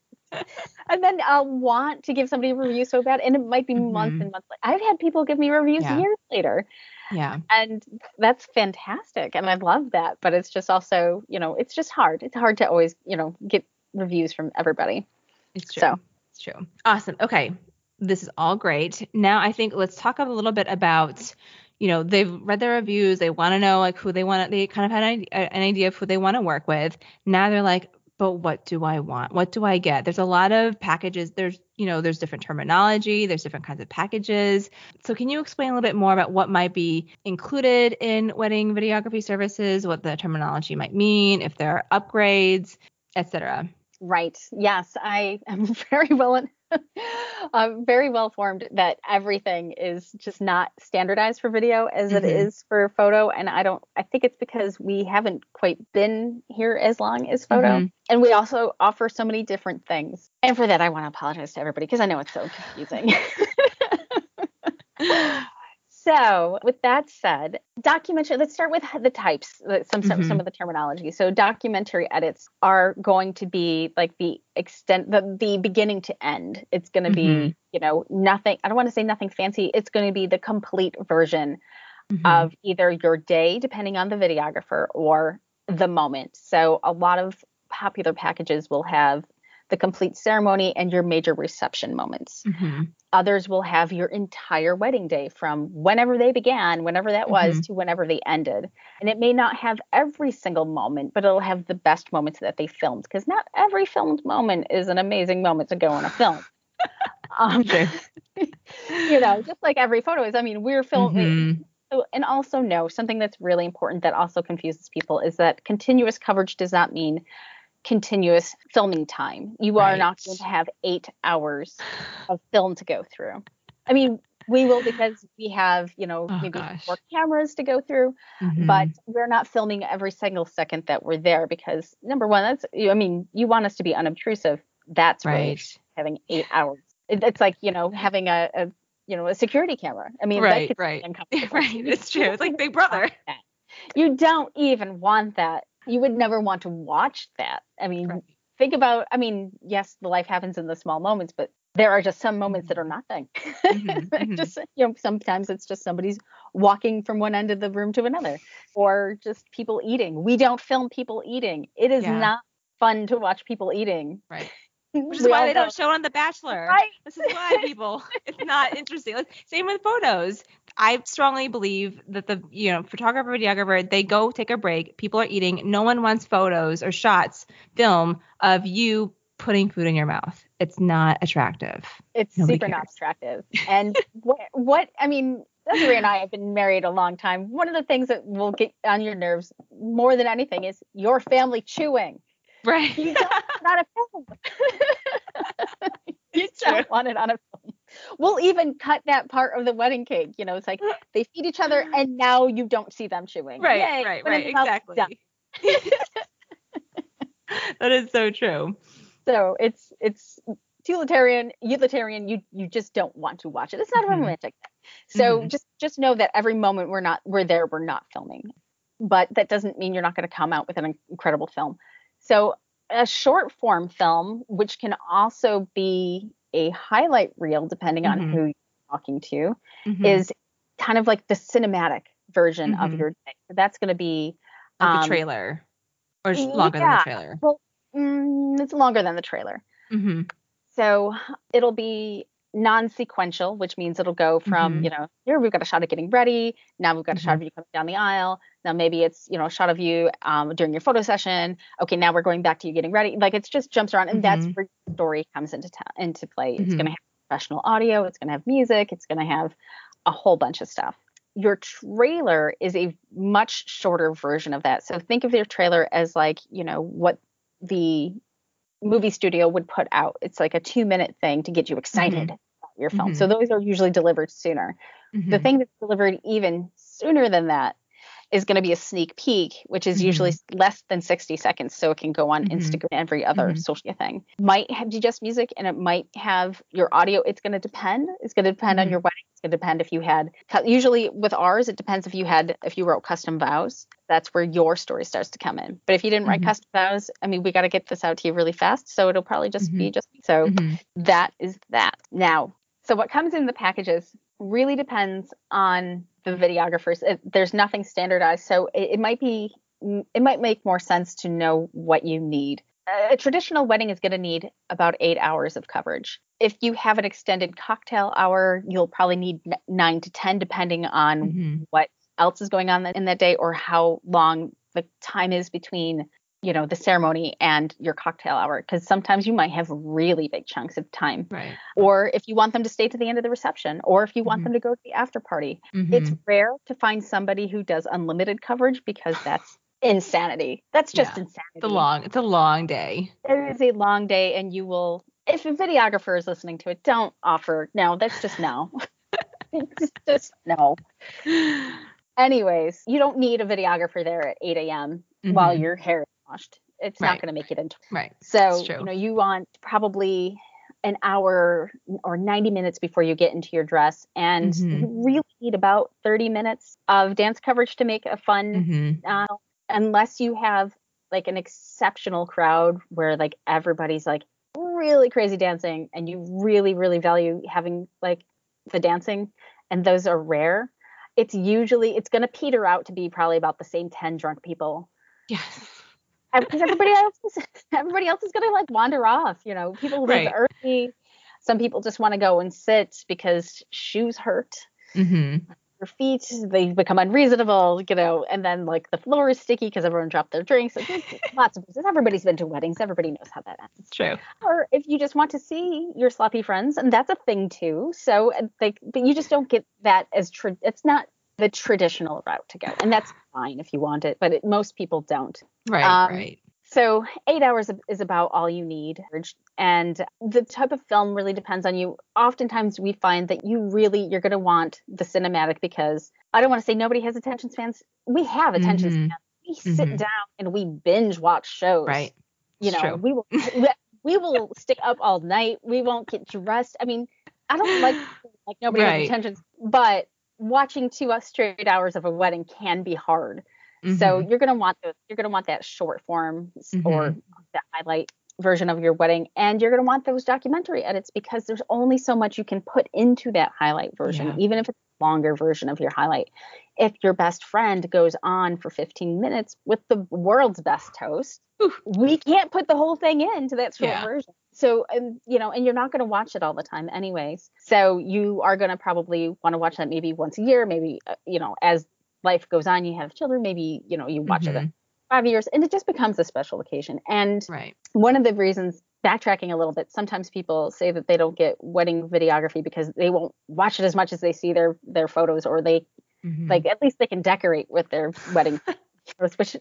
And then I'll want to give somebody a review so bad, and it might be months Mhm. and months. later. I've had people give me reviews Yeah. years later, yeah and that's fantastic, and I love that. But it's just also, you know, it's just hard. It's hard to always, you know, get reviews from everybody. It's true. So- It's true. Awesome. Okay. This is all great. Now I think let's talk a little bit about, you know, they've read their reviews. They want to know like who they want. To they kind of had an idea, an idea of who they want to work with. Now they're like, but what do I want? What do I get? There's a lot of packages. There's, you know, there's different terminology, there's different kinds of packages. So can you explain a little bit more about what might be included in wedding videography services, what the terminology might mean, if there are upgrades, etc. Right. Yes, I am <laughs> very well uh, <laughs> very well formed that everything is just not standardized for video as mm-hmm. it is for photo. And I don't, I think it's because we haven't quite been here as long as photo. Mm-hmm. And we also offer so many different things. And for that, I want to apologize to everybody because I know it's so confusing. <laughs> So, with that said, documentary. Let's start with the types, some some, mm-hmm. some of the terminology. So, documentary edits are going to be like the extent, the the beginning to end. It's going to mm-hmm. be, you know, nothing. I don't want to say nothing fancy. It's going to be the complete version mm-hmm. of either your day, depending on the videographer, or the moment. So, a lot of popular packages will have the complete ceremony and your major reception moments. Mm-hmm. Others will have your entire wedding day from whenever they began, whenever that was, mm-hmm. to whenever they ended. And it may not have every single moment, but it'll have the best moments that they filmed because not every filmed moment is an amazing moment to go on a film. <laughs> um, <laughs> you know, just like every photo is. I mean, we're filming. Mm-hmm. So, and also know something that's really important that also confuses people is that continuous coverage does not mean continuous filming time. You right. are not going to have eight hours of film to go through. I mean, we will because we have, you know, oh, maybe gosh. more cameras to go through, mm-hmm. but we're not filming every single second that we're there because number one, that's, I mean, you want us to be unobtrusive. That's right. Really having eight hours. It's like, you know, having a, a you know, a security camera. I mean, right, right, <laughs> right. It's true. It's like Big Brother. <laughs> You don't even want that you would never want to watch that. I mean, right. think about, I mean, yes, the life happens in the small moments, but there are just some moments that are nothing. Mm-hmm, <laughs> mm-hmm. just, you know, sometimes it's just somebody's walking from one end of the room to another or just people eating. We don't film people eating. It is yeah. not fun to watch people eating. Right. <laughs> Which is why they don't show on The Bachelor. Right. This is why people, it's not interesting. Like, same with photos. I strongly believe that the you know photographer, videographer, they go take a break. People are eating. No one wants photos or shots, film of you putting food in your mouth. It's not attractive. It's Nobody super cares. not attractive. And <laughs> what, what I mean, Desiree and I have been married a long time. One of the things that will get on your nerves more than anything is your family chewing. Right. You don't want a film. <laughs> <laughs> you don't want it on a film. We'll even cut that part of the wedding cake. You know, it's like they feed each other and now you don't see them chewing. Right, Yay, right, right. Exactly. <laughs> that is so true. So it's it's utilitarian, utilitarian. You you just don't want to watch it. It's not mm-hmm. a romantic thing. So mm-hmm. just just know that every moment we're not we're there, we're not filming. But that doesn't mean you're not going to come out with an incredible film. So a short form film, which can also be a highlight reel, depending mm-hmm. on who you're talking to, mm-hmm. is kind of like the cinematic version mm-hmm. of your day. So that's going to be like um, the trailer, or longer yeah, than the trailer. Well, mm, it's longer than the trailer. Mm-hmm. So it'll be non-sequential, which means it'll go from, mm-hmm. you know, here we've got a shot of getting ready. Now we've got a mm-hmm. shot of you coming down the aisle. Now maybe it's, you know, a shot of you um, during your photo session. Okay, now we're going back to you getting ready. Like it's just jumps around, and mm-hmm. that's where the story comes into ta- into play. It's going to mm-hmm. have professional audio. It's going to have music. It's going to have a whole bunch of stuff. Your trailer is a much shorter version of that. So think of your trailer as like, you know, what the movie studio would put out. It's like a two minute thing to get you excited mm-hmm. about your film. Mm-hmm. So those are usually delivered sooner. Mm-hmm. The thing that's delivered even sooner than that is going to be a sneak peek, which is mm-hmm. usually less than 60 seconds. So it can go on mm-hmm. Instagram, every other mm-hmm. social thing. Might have just music and it might have your audio. It's going to depend. It's going to depend on mm-hmm. your wedding. It's going to depend if you had, usually with ours, it depends if you had, if you wrote custom vows. That's where your story starts to come in. But if you didn't write mm-hmm. custom vows, I mean, we got to get this out to you really fast. So it'll probably just be mm-hmm. just, so that is that. Now, so what comes in the packages really depends on the videographers. It, there's nothing standardized, so it, it might be it might make more sense to know what you need. A traditional wedding is going to need about eight hours of coverage. If you have an extended cocktail hour, you'll probably need nine to 10, depending on mm-hmm. what else is going on in that day or how long the time is between you know the ceremony and your cocktail hour because sometimes you might have really big chunks of time Right. or if you want them to stay to the end of the reception or if you want Mhm. them to go to the after party it's Mhm. rare to find somebody who does unlimited coverage because that's <sighs> insanity that's just Yeah. insanity It's a long. It's a long day. it is a long day and you will if a videographer is listening to it don't offer no that's just no <laughs> <laughs> it's just no <sighs> anyways you don't need a videographer there at 8 a.m while Mhm. your hair it's not going to make it into Right. so you know you want probably an hour or 90 minutes before you get into your dress and Mhm. you really need about 30 minutes of dance coverage to make a fun Mhm. uh, unless you have like an exceptional crowd where like everybody's like really crazy dancing and you really really value having like the dancing and those are rare it's usually it's going to peter out to be probably about the same 10 drunk people Yes. Because everybody else is <laughs> everybody else is going to like wander off you know people leave Right. early. Some people just want to go and sit because shoes hurt. Mhm. your feet they become unreasonable you know and then like the floor is sticky because everyone dropped their drinks. <laughs> Lots of reasons everybody's been to weddings. Everybody knows how that ends. True. or if you just want to see your sloppy friends and that's a thing too. So like but you just don't get that as tra- it's not the traditional route to go and that's fine if you want it but it, most people don't Right. Um, right. so eight hours is about all you need. And the type of film really depends on you. Oftentimes we find that you really you're gonna want the cinematic because I don't want to say nobody has attention spans. We have attention Mhm. spans. We sit Mhm. down and we binge watch shows. Right. You It's know, true. we will <laughs> we, we will stick up all night. We won't get dressed. I mean, I don't like <sighs> like nobody Right. has attention, but watching two straight hours of a wedding can be hard. So Mhm. you're gonna want those. You're gonna want that short form s- or the highlight version of your wedding, and you're gonna want those documentary edits because there's only so much you can put into that highlight version, Yeah. even if it's a longer version of your highlight. If your best friend goes on for 15 minutes with the world's best toast, Oof. we can't put the whole thing into that short Yeah. version. So, and you know, and you're not going to watch it all the time, anyways. So you are going to probably want to watch that maybe once a year, maybe uh, you know, as life goes on, you have children, maybe you know, you watch it Mhm. Five years, and it just becomes a special occasion. And Right. one of the reasons, backtracking a little bit, sometimes people say that they don't get wedding videography because they won't watch it as much as they see their their photos, or they Mhm. like at least they can decorate with their wedding <laughs> photos, which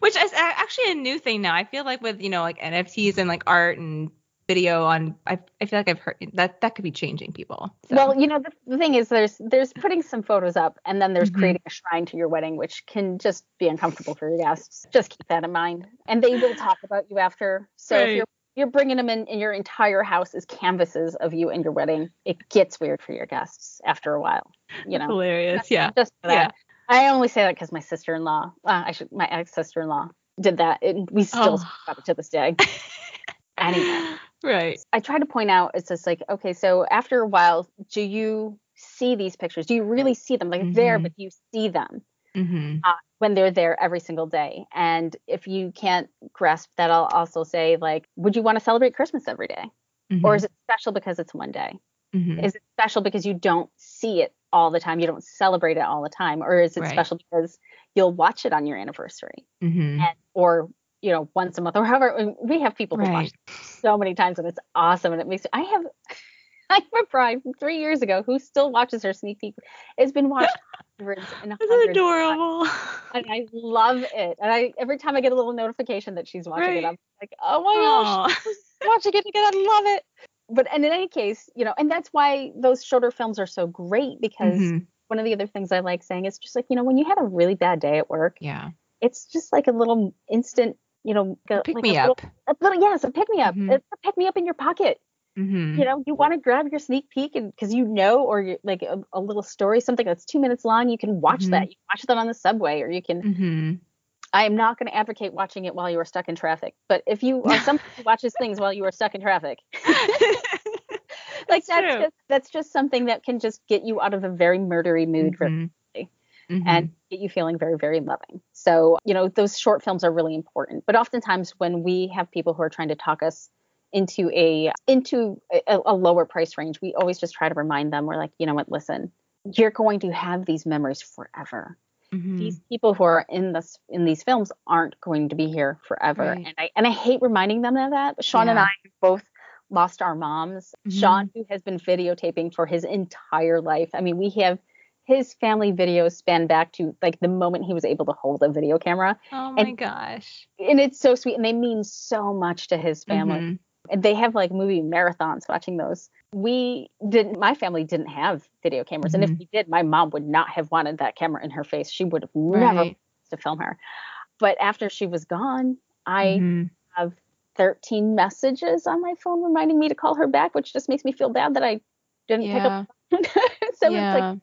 Which is actually a new thing now. I feel like with you know like NFTs and like art and video on, I, I feel like I've heard that that could be changing people. So. Well, you know, the, the thing is, there's there's putting some photos up, and then there's Mhm. creating a shrine to your wedding, which can just be uncomfortable for your guests. Just keep that in mind, and they will talk about you after. So if you're you're bringing them in, and your entire house is canvases of you and your wedding, it gets weird for your guests after a while. You know, hilarious. Yeah. just that. Yeah. I only say that because my sister-in-law, uh, I should, my ex-sister-in-law did that, and we still Oh. talk about it to this day. <laughs> anyway. Right. I try to point out it's just like, okay, so after a while, do you see these pictures? Do you really see them? Like there, Mhm. but you see them Mm-hmm. when they're there every single day? And if you can't grasp that, I'll also say, like, would you want to celebrate Christmas every day? Or is it special because it's one day? mm-hmm. Is it special because you don't see it all the time? You don't celebrate it all the time? Or is it Right. special because you'll watch it on your anniversary? mm-hmm. And, or you know, once a month or however we have people who watch so many times and it's awesome and it makes I have <laughs> I have a bride from three years ago who still watches her sneak peek. It's been watched <laughs> hundreds and hundreds of adorable. and I love it. And I every time I get a little notification that she's watching Right. it, I'm like, oh my gosh, Aw. she's watching it again. I love it. But and in any case, you know, and that's why those shorter films are so great because Mhm. one of the other things I like saying is just like, you know, when you had a really bad day at work, Yeah. it's just like a little instant, you know, go- Pick like me a little- up. a little, yes, a pick me up. Mhm. A pick me up in your pocket. Mm-hmm. You know, you want to grab your sneak peek and because you know, or like a, a little story, something that's two minutes long, you can watch Mhm. that. You can watch that on the subway, or you can. Mm-hmm. I am not going to advocate watching it while you are stuck in traffic, but if you are <laughs> somebody who watches things while you are stuck in traffic, <laughs> like That's that's just that's just something that can just get you out of a very murdery mood for Mhm. Mhm. and get you feeling very, very loving. So, you know, those short films are really important. But oftentimes when we have people who are trying to talk us into a into a, a lower price range, we always just try to remind them, we're like, you know what, listen, you're going to have these memories forever. Mhm. these people who are in this in these films aren't going to be here forever. Right. And I and I hate reminding them of that. Sean and I both lost our moms. Mhm. Sean, who has been videotaping for his entire life. I mean, we have his family videos span back to like the moment he was able to hold a video camera. Oh my and- gosh. And it's so sweet and they mean so much to his family. Mhm. And they have like movie marathons watching those. We didn't my family didn't have video cameras. And if Mhm. we did, my mom would not have wanted that camera in her face. She would have never Right. to film her. But after she was gone, I Mhm. have 13 messages on my phone reminding me to call her back, which just makes me feel bad that I didn't Yeah. pick up. <laughs> so it's like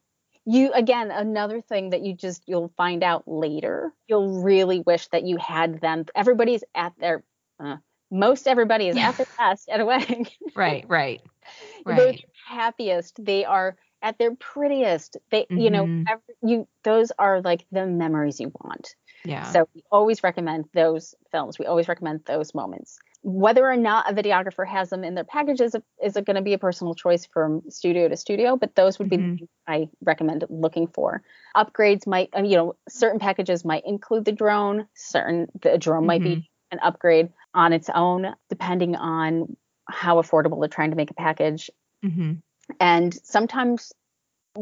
you again another thing that you just you'll find out later. You'll really wish that you had them. Everybody's at their uh, most everybody is <laughs> at their best at a wedding. right. Right. <laughs> They're Right. happiest. They are at their prettiest. They you know Mhm. every, you those are like the memories you want. Yeah. So we always recommend those films. We always recommend those moments. Whether or not a videographer has them in their packages is, is going to be a personal choice from studio to studio, but those would be Mhm. the I recommend looking for. Upgrades might, you know, certain packages might include the drone. Certain the drone might be an upgrade on its own, depending on how affordable they're trying to make a package. hmm And sometimes,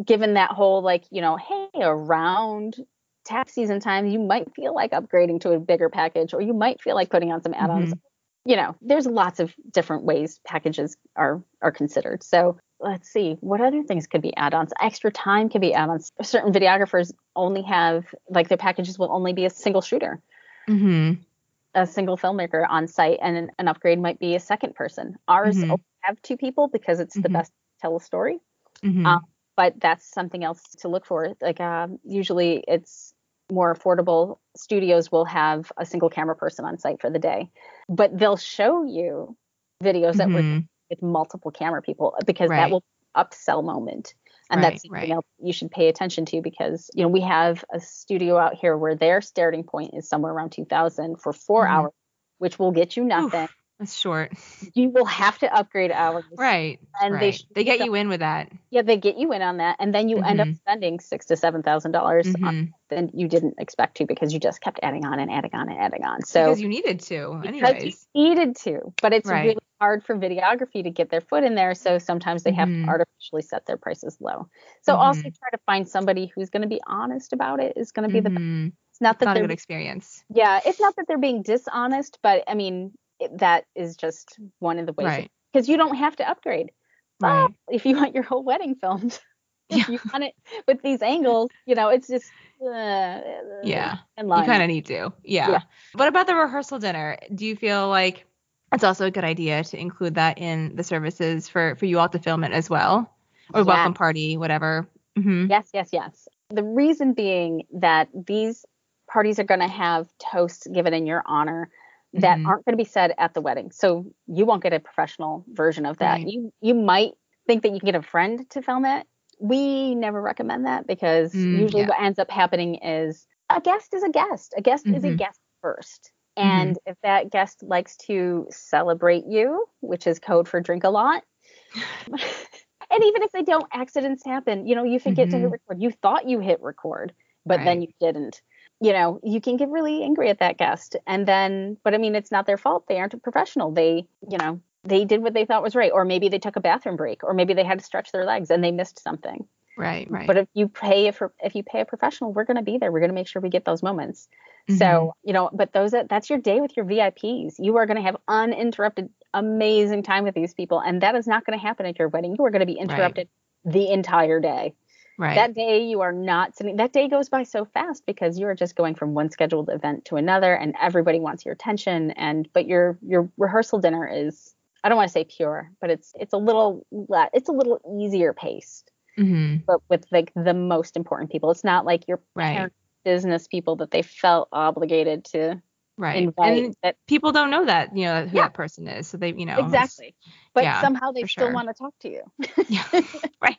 given that whole like, you know, hey, around tax season time, you might feel like upgrading to a bigger package, or you might feel like putting on some add-ons. You know, there's lots of different ways packages are are considered. So let's see, what other things could be add-ons? Extra time could be add-ons. Certain videographers only have like their packages will only be a single shooter, hmm a single filmmaker on site, and an, an upgrade might be a second person. Ours Mhm. only have two people because it's the Mhm. best to tell a story. hmm Um, but that's something else to look for. Like um, usually it's more affordable. Studios will have a single camera person on site for the day, but they'll show you videos that were Mhm. with multiple camera people because Right. that will upsell moment. And Right, that's something right. else you should pay attention to because you know we have a studio out here where their starting point is somewhere around 2000 for 4 Mhm. hours, which will get you nothing. That's short. <laughs> You will have to upgrade hours. Right. And they right. should they get you in with that. Yeah, they get you in on that, and then you end up Mhm. spending six to seven thousand dollars Mhm. than you didn't expect to because you just kept adding on and adding on and adding on. So because you needed to, because anyways. you needed to, but it's Right. really hard for videography to get their foot in there. So sometimes they have Mhm. to artificially set their prices low. So also Mhm. try to find somebody who's going to be honest about it. Is going to be the best. Mhm. It's not It's that not a they're good experience. yeah, it's not that they're being dishonest, but I mean that is just one of the ways Right. because you don't have to upgrade Right. if you want your whole wedding filmed. <laughs> If Yeah. you want it with these angles, you know, it's just uh, Yeah. in You kind of need to. Yeah. Yeah. What about the rehearsal dinner? Do you feel like it's also a good idea to include that in the services for for you all to film it as well, or Yeah. welcome party, whatever? hmm Yes, yes, yes. The reason being that these parties are going to have toasts given in your honor that Mhm. aren't going to be said at the wedding. So you won't get a professional version of that. Right. You you might think that you can get a friend to film it. We never recommend that because Mm, usually yeah. what ends up happening is a guest is a guest. A guest is a Mhm. guest first. And if that guest likes to celebrate you, which is code for drink a lot, <sighs> and even if they don't, accidents happen. You know, you forget to hit Mhm. record. You thought you hit record, but then you didn't. You know, you can get really angry at that guest. And then, but I mean, it's not their fault. They aren't a professional. They, you know, they did what they thought was right. Or maybe they took a bathroom break, or maybe they had to stretch their legs and they missed something. Right. Right. But if you pay if if you pay a professional, we're going to be there. We're going to make sure we get those moments. Mhm. So, you know, but those that's your day with your VIPs. You are going to have uninterrupted amazing time with these people and that is not going to happen at your wedding. You are going to be interrupted the entire day. Right. That day you are not sitting that day goes by so fast because you are just going from one scheduled event to another and everybody wants your attention and but your your rehearsal dinner is I don't want to say pure, but it's it's a little it's a little easier paced hmm but with like the most important people. It's not like your Right. business people that they felt obligated to Right. invite. And that people don't know that, you know, who Yeah. that person is. So they, you know, exactly. But yeah, somehow they still sure. want to talk to you. <laughs> Yeah. <laughs> right.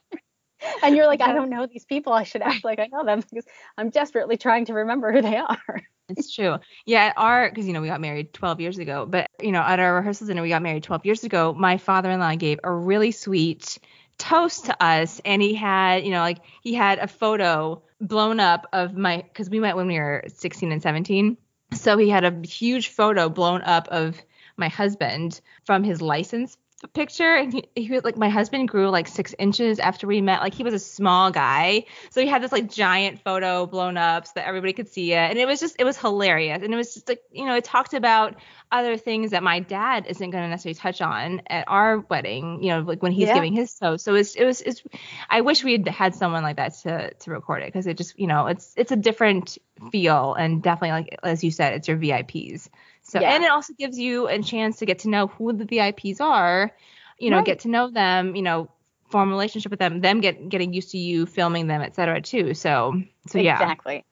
And you're like, I don't know these people. I should act like I know them <laughs> because I'm desperately trying to remember who they are. It's true. Yeah, at our because you know we got married 12 years ago, but you know at our rehearsal dinner we got married 12 years ago. My father-in-law gave a really sweet toast to us and he had, you know, like he had a photo blown up of my cuz we met when we were 16 and 17. So he had a huge photo blown up of my husband from his license picture and he, he like my husband grew like six inches after we met. Like he was a small guy. So he had this like giant photo blown up so that everybody could see it. And it was just it was hilarious. And it was just like you know it talked about other things that my dad isn't going to necessarily touch on at our wedding you know like when he's yeah. giving his toast. So it's it was it's i wish we had had someone like that to to record it because it just you know it's it's a different feel. And definitely like as you said it's your vips so yeah. and it also gives you a chance to get to know who the VIPs are, you know, right. get to know them, you know, form a relationship with them, them get getting used to you filming them, et cetera, too. So so yeah. Exactly.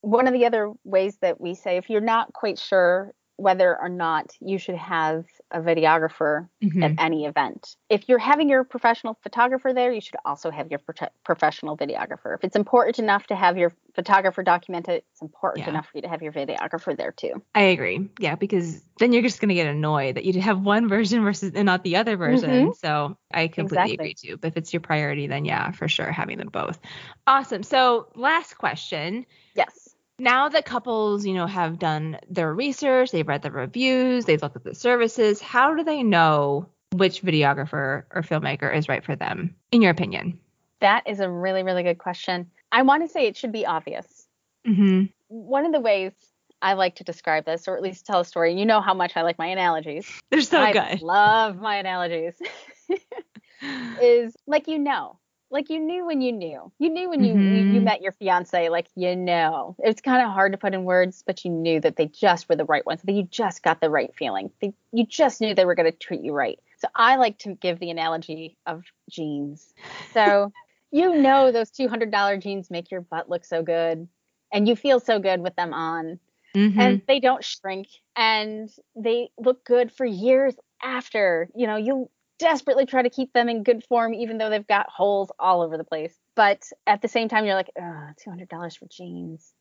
One of the other ways that we say if you're not quite sure whether or not you should have a videographer mm-hmm. at any event. If you're having your professional photographer there, you should also have your pro- professional videographer. If it's important enough to have your photographer document it, it's important yeah. enough for you to have your videographer there too. I agree. Yeah, because then you're just going to get annoyed that you have one <laughs> version versus and not the other version. Mm-hmm. So I completely exactly. agree too. But if it's your priority, then yeah, for sure, having them both. Awesome. So last question. Now that couples, you know, have done their research, they've read the reviews, they've looked at the services, how do they know which videographer or filmmaker is right for them, in your opinion? That is a really, really good question. I want to say it should be obvious. Mm-hmm. One of the ways I like to describe this, or at least tell a story, you know how much I like my analogies. They're so I good. Love my analogies. <laughs> is like you know like you knew when you knew. You knew when you, mm-hmm. you, you met your fiance, like you know. It's kind of hard to put in words, but you knew that they just were the right ones. That you just got the right feeling. They, you just knew they were going to treat you right. So I like to give the analogy of jeans. So <laughs> you know those $200 jeans make your butt look so good and you feel so good with them on. Mm-hmm. And they don't shrink and they look good for years after. You know, you desperately try to keep them in good form, even though they've got holes all over the place. But at the same time, you're like, $200 for jeans.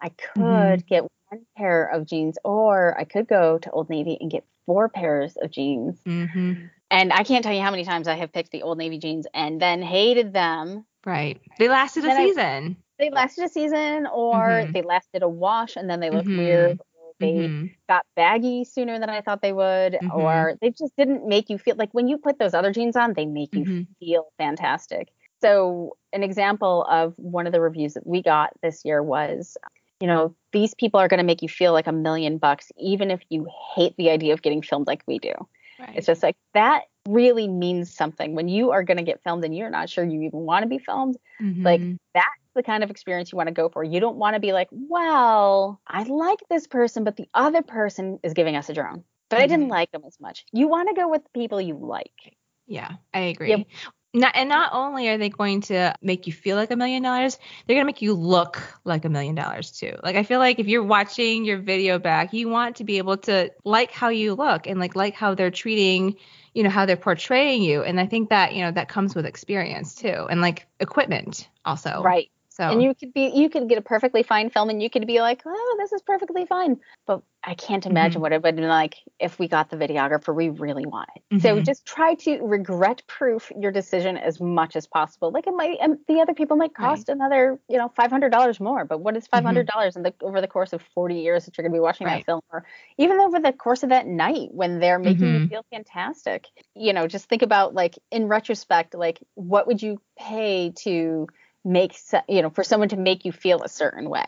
I could mm-hmm. get one pair of jeans, or I could go to Old Navy and get four pairs of jeans. Mm-hmm. And I can't tell you how many times I have picked the Old Navy jeans and then hated them. Right. They lasted a season. I, they lasted a season, or mm-hmm. they lasted a wash and then they looked mm-hmm. weird, they mm-hmm. got baggy sooner than I thought they would, mm-hmm. or they just didn't make you feel like when you put those other jeans on, they make you mm-hmm. feel fantastic. So, an example of one of the reviews that we got this year was, you know, these people are going to make you feel like a million bucks, even if you hate the idea of getting filmed like we do. Right. It's just like that really means something when you are going to get filmed and you're not sure you even want to be filmed. Mm-hmm. Like that's the kind of experience you want to go for. You don't want to be like, well, I like this person, but the other person is giving us a drone, but mm-hmm. I didn't mm-hmm. like them as much. You want to go with people you like. Yeah, I agree. Yep. Not, and not only are they going to make you feel like a million dollars, they're going to make you look like a million dollars too. Like I feel like if you're watching your video back, you want to be able to like how you look and like like how they're treating, you know, how they're portraying you. And I think that, you know, that comes with experience too and like equipment also. Right. So and you could be you could get a perfectly fine film and you could be like, oh, this is perfectly fine. But I can't imagine mm-hmm. what it would be like if we got the videographer we really wanted. Mm-hmm. So just try to regret proof your decision as much as possible. Like it might and the other people might cost right. another, you know, five hundred dollars more. But what is mm-hmm. five hundred dollars mm-hmm. in the over the course of forty years that you're gonna be watching right. that film or even over the course of that night when they're making you mm-hmm. feel fantastic. You know, just think about like in retrospect, like what would you pay to make you know for someone to make you feel a certain way.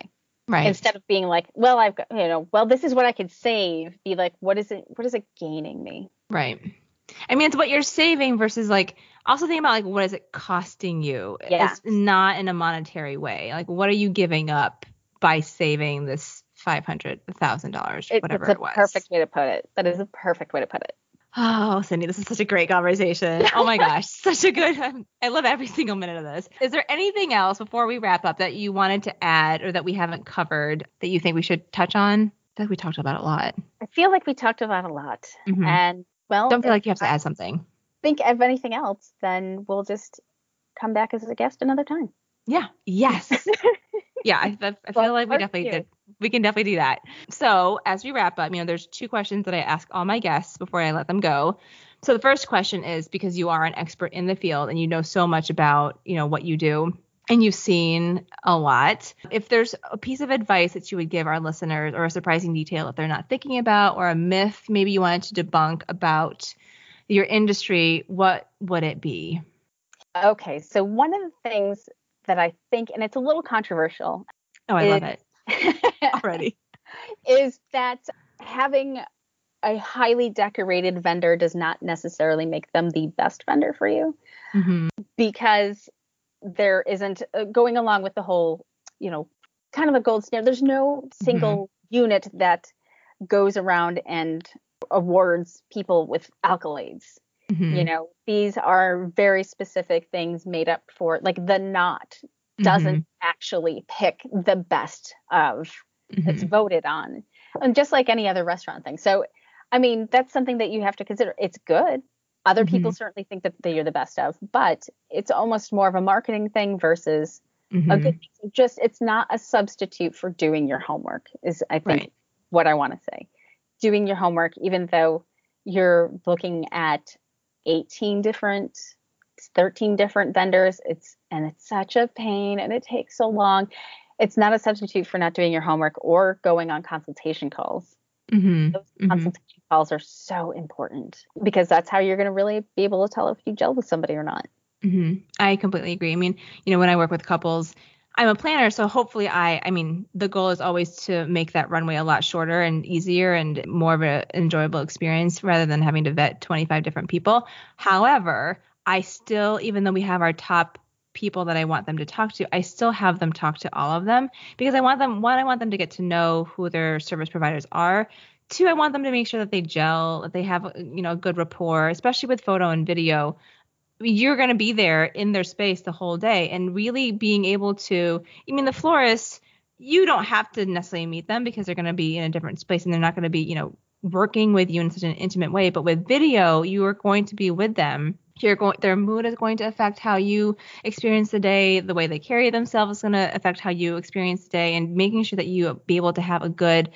Right. Instead of being like well i've got you know well this is what i could save be like what is it what is it gaining me? Right. I mean it's what you're saving versus like also think about like what is it costing you? Yeah. it's not in a monetary way. Like what are you giving up by saving this five hundred thousand dollars whatever it's a it was? perfect way to put it. That is a perfect way to put it Oh, Cindy, this is such a great conversation. <laughs> Oh my gosh, such a good. I love every single minute of this. Is there anything else before we wrap up that you wanted to add or that we haven't covered that you think we should touch on? I feel like we talked about a lot. I feel like we talked about a lot. Mm-hmm. And well, don't feel like you have to add something. Think of anything else, then we'll just come back as a guest another time. Yeah. Yes. <laughs> yeah. I, I feel well, like we definitely did we can definitely do that. So as we wrap up, you know, there's two questions that I ask all my guests before I let them go. So the first question is because you are an expert in the field and you know so much about, you know, what you do and you've seen a lot. If there's a piece of advice that you would give our listeners or a surprising detail that they're not thinking about or a myth maybe you wanted to debunk about your industry, what would it be? Okay, so one of the things that I think, and it's a little controversial. Oh, I love it <laughs> already. Is that having a highly decorated vendor does not necessarily make them the best vendor for you mm-hmm. because there isn't uh, going along with the whole, you know, kind of a gold standard. There's no single mm-hmm. unit that goes around and awards people with accolades. Mm-hmm. You know, these are very specific things made up for, like the knot doesn't mm-hmm. actually pick the best of it's mm-hmm. voted on. And just like any other restaurant thing. So, I mean, that's something that you have to consider. It's good. Other mm-hmm. people certainly think that you're the best of, but it's almost more of a marketing thing versus mm-hmm. a good thing. Just it's not a substitute for doing your homework. Is I think right. what I want to say. Doing your homework, even though you're looking at 18 different 13 different vendors it's and it's such a pain and it takes so long it's not a substitute for not doing your homework or going on consultation calls mm-hmm. those mm-hmm. consultation calls are so important because that's how you're going to really be able to tell if you gel with somebody or not. Mm-hmm. I completely agree. I mean, you know, when I work with couples, I'm a planner, so hopefully I I mean, the goal is always to make that runway a lot shorter and easier and more of an enjoyable experience rather than having to vet 25 different people. However, I still even though we have our top people that I want them to talk to, I still have them talk to all of them because I want them one I want them to get to know who their service providers are two, I want them to make sure that they gel, that they have you know a good rapport, especially with photo and video. You're going to be there in their space the whole day, and really being able to. I mean, the florists, you don't have to necessarily meet them because they're going to be in a different space, and they're not going to be you know working with you in such an intimate way. But with video, you are going to be with them. You're going, their mood is going to affect how you experience the day. The way they carry themselves is going to affect how you experience the day, and making sure that you be able to have a good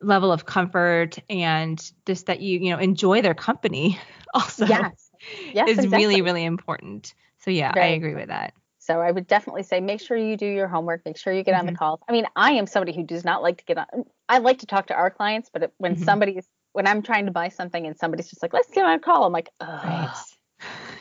level of comfort and just that you you know enjoy their company <laughs> also yes. Yes, is exactly. really really important so yeah right. i agree with that so i would definitely say make sure you do your homework make sure you get mm-hmm. on the mm-hmm. calls i mean i am somebody who does not like to get on i like to talk to our clients but when mm-hmm. somebody's when i'm trying to buy something and somebody's just like let's get on a call i'm like right.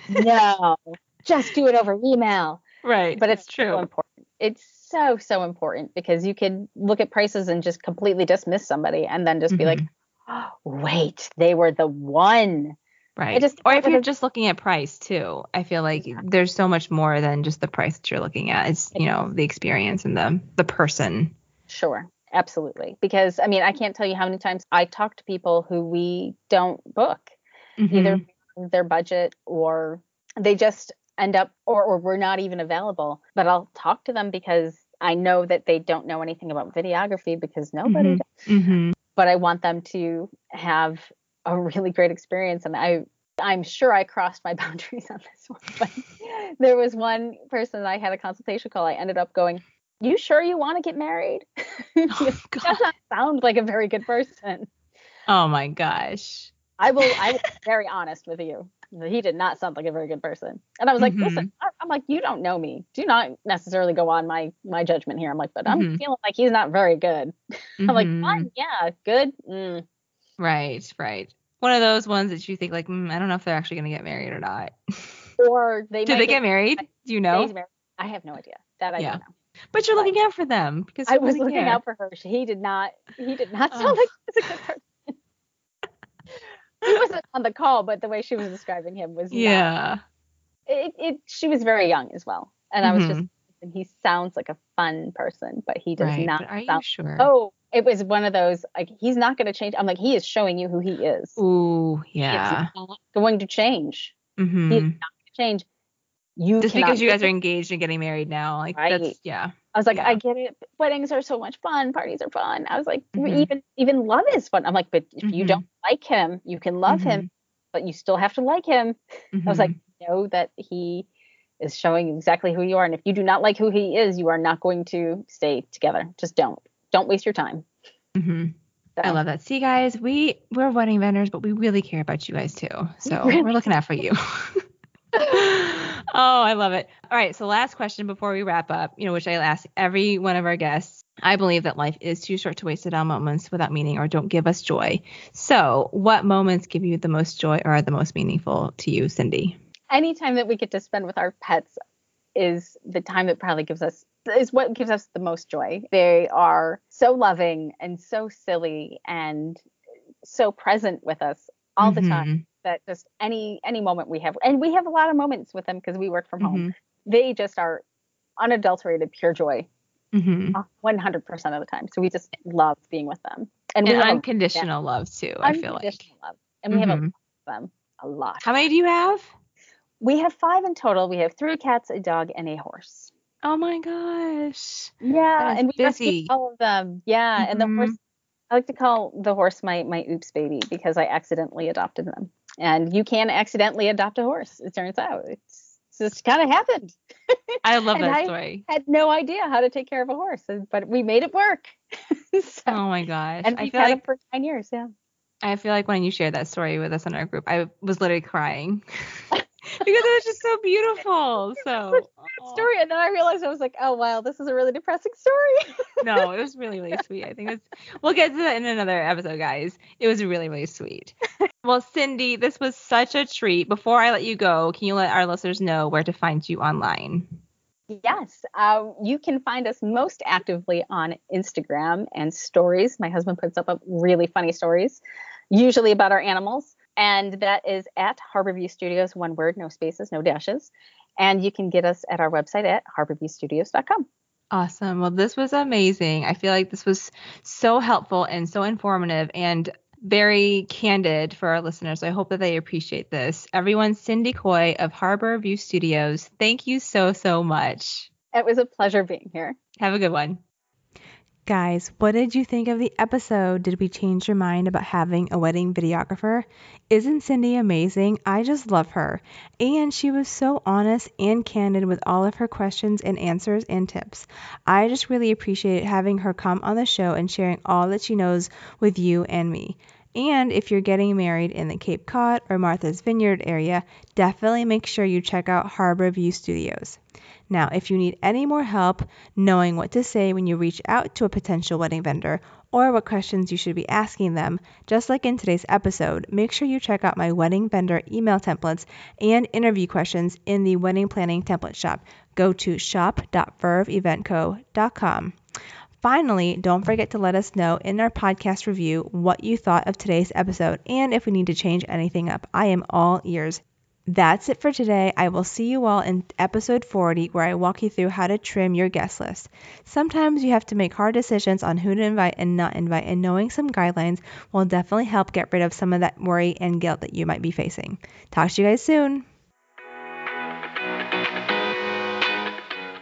No. Just do it over email. Right. But it's true. so important. It's so so important because you could look at prices and just completely dismiss somebody and then just mm-hmm. be like oh, wait they were the one. Right. just, or if you're just looking at price too i feel like yeah. there's so much more than just the price that you're looking at. It's you know the experience and the the person. Sure. Absolutely. Because i mean i can't tell you how many times i talk to people who we don't book. Mm-hmm. either their budget or they just end up or, or we're not even available. But i'll talk to them because i know that they don't know anything about videography because nobody mm-hmm. does. Mm-hmm. but i want them to have a really great experience. And i i'm sure i crossed my <laughs> boundaries on this one but <laughs> there was one person i had a consultation call. I ended up going you sure you want to get married? <laughs> Oh, does not sound like a very good person? Oh my gosh i will i will be very honest with you he did not sound like a very good person. And I was like, mm-hmm. listen, I'm like, you don't know me. Do not necessarily go on my my judgment here. I'm like, but mm-hmm. I'm feeling like he's not very good. Mm-hmm. <laughs> I'm like, mm-hmm. fine, yeah, good. Mm. Right, right. One of those ones that you think like, mm, I don't know if they're actually going to get married or not. <laughs> Or they did they get, get married? Do you know? I have no idea. That I yeah. don't know. But you're looking out for them because I was looking care. out for her. He did not. He did not sound oh. like he was a good person <laughs> he wasn't on the call, but the way she was describing him was yeah. it, it she was very young as well, and. I was just mm-hmm. he sounds like a fun person, but he does right, not. are sound, you sure? Oh, it was one of those like he's not going to change. I'm like he is showing you who he is. Ooh, yeah. He not going to change. Mm-hmm. He's not going to change. You just because you guys are engaged and getting married now, like right. that's yeah. I was like, yeah. I get it. Weddings are so much fun. Parties are fun. I was like, mm-hmm. even even love is fun. I'm like, but if mm-hmm. you don't like him, you can love mm-hmm. him, but you still have to like him. I was like, mm-hmm. know that he is showing exactly who you are, and if you do not like who he is, you are not going to stay together. Just don't. Don't waste your time. Mm-hmm. So. I love that. See, guys, we we're wedding vendors, but we really care about you guys too. So we're looking out for you. <laughs> oh, I love it. All right, so last question before we wrap up, you know, which I ask every one of our guests. I believe that life is too short to waste it on moments without meaning or don't give us joy. So, what moments give you the most joy or are the most meaningful to you, Cindy? Any time that we get to spend with our pets is the time that probably gives us is what gives us the most joy. They are so loving and so silly and so present with us all mm-hmm. the time that just any any moment we have and we have a lot of moments with them because we work from mm-hmm. home. They just are unadulterated pure joy. Mm-hmm. 100% of the time. So we just love being with them. And, and unconditional love too, I feel like. Love. And we have a mm-hmm. lot of them. A lot. How many do you have? We have five in total. We have three cats, a dog, and a horse. Oh my gosh. Yeah, and we busy. all of them. Yeah, mm-hmm. and the mm-hmm. horse. I like to call the horse my my oops baby because I accidentally adopted them. And you can accidentally adopt a horse. It turns out it's just kind of happened. I love <laughs> that story. I had no idea how to take care of a horse, but we made it work. <laughs> so, oh my gosh! And we've had like, it for nine years. Yeah. I feel like when you shared that story with us in our group, I was literally crying. <laughs> because it was just so beautiful. So story, and then I realized I was like, oh wow, this is a really depressing story. <laughs> no, it was really really sweet. I think it's we'll get to that in another episode, guys. It was really really sweet. <laughs> well, Cindy, this was such a treat. Before I let you go, can you let our listeners know where to find you online? Yes, uh, you can find us most actively on Instagram and stories. My husband puts up really funny stories, usually about our animals and that is at Harborview Studios, one word, no spaces, no dashes. And you can get us at our website at harborviewstudios.com. Awesome. Well, this was amazing. I feel like this was so helpful and so informative and very candid for our listeners. I hope that they appreciate this. Everyone, Cindy Coy of Harborview Studios, thank you so, so much. It was a pleasure being here. Have a good one. Guys, what did you think of the episode? Did we change your mind about having a wedding videographer? Isn't Cindy amazing? I just love her. And she was so honest and candid with all of her questions and answers and tips. I just really appreciate having her come on the show and sharing all that she knows with you and me. And if you're getting married in the Cape Cod or Martha's Vineyard area, definitely make sure you check out Harbor View Studios. Now, if you need any more help knowing what to say when you reach out to a potential wedding vendor or what questions you should be asking them, just like in today's episode, make sure you check out my wedding vendor email templates and interview questions in the wedding planning template shop. Go to shop.verveeventco.com. Finally, don't forget to let us know in our podcast review what you thought of today's episode and if we need to change anything up. I am all ears. That's it for today. I will see you all in episode 40 where I walk you through how to trim your guest list. Sometimes you have to make hard decisions on who to invite and not invite, and knowing some guidelines will definitely help get rid of some of that worry and guilt that you might be facing. Talk to you guys soon.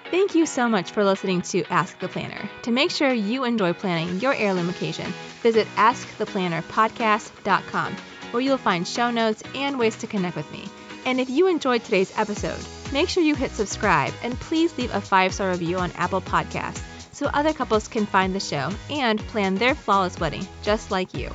Thank you so much for listening to Ask the Planner. To make sure you enjoy planning your heirloom occasion, visit AskThePlannerPodcast.com, where you'll find show notes and ways to connect with me. And if you enjoyed today's episode, make sure you hit subscribe and please leave a five star review on Apple Podcasts so other couples can find the show and plan their flawless wedding just like you.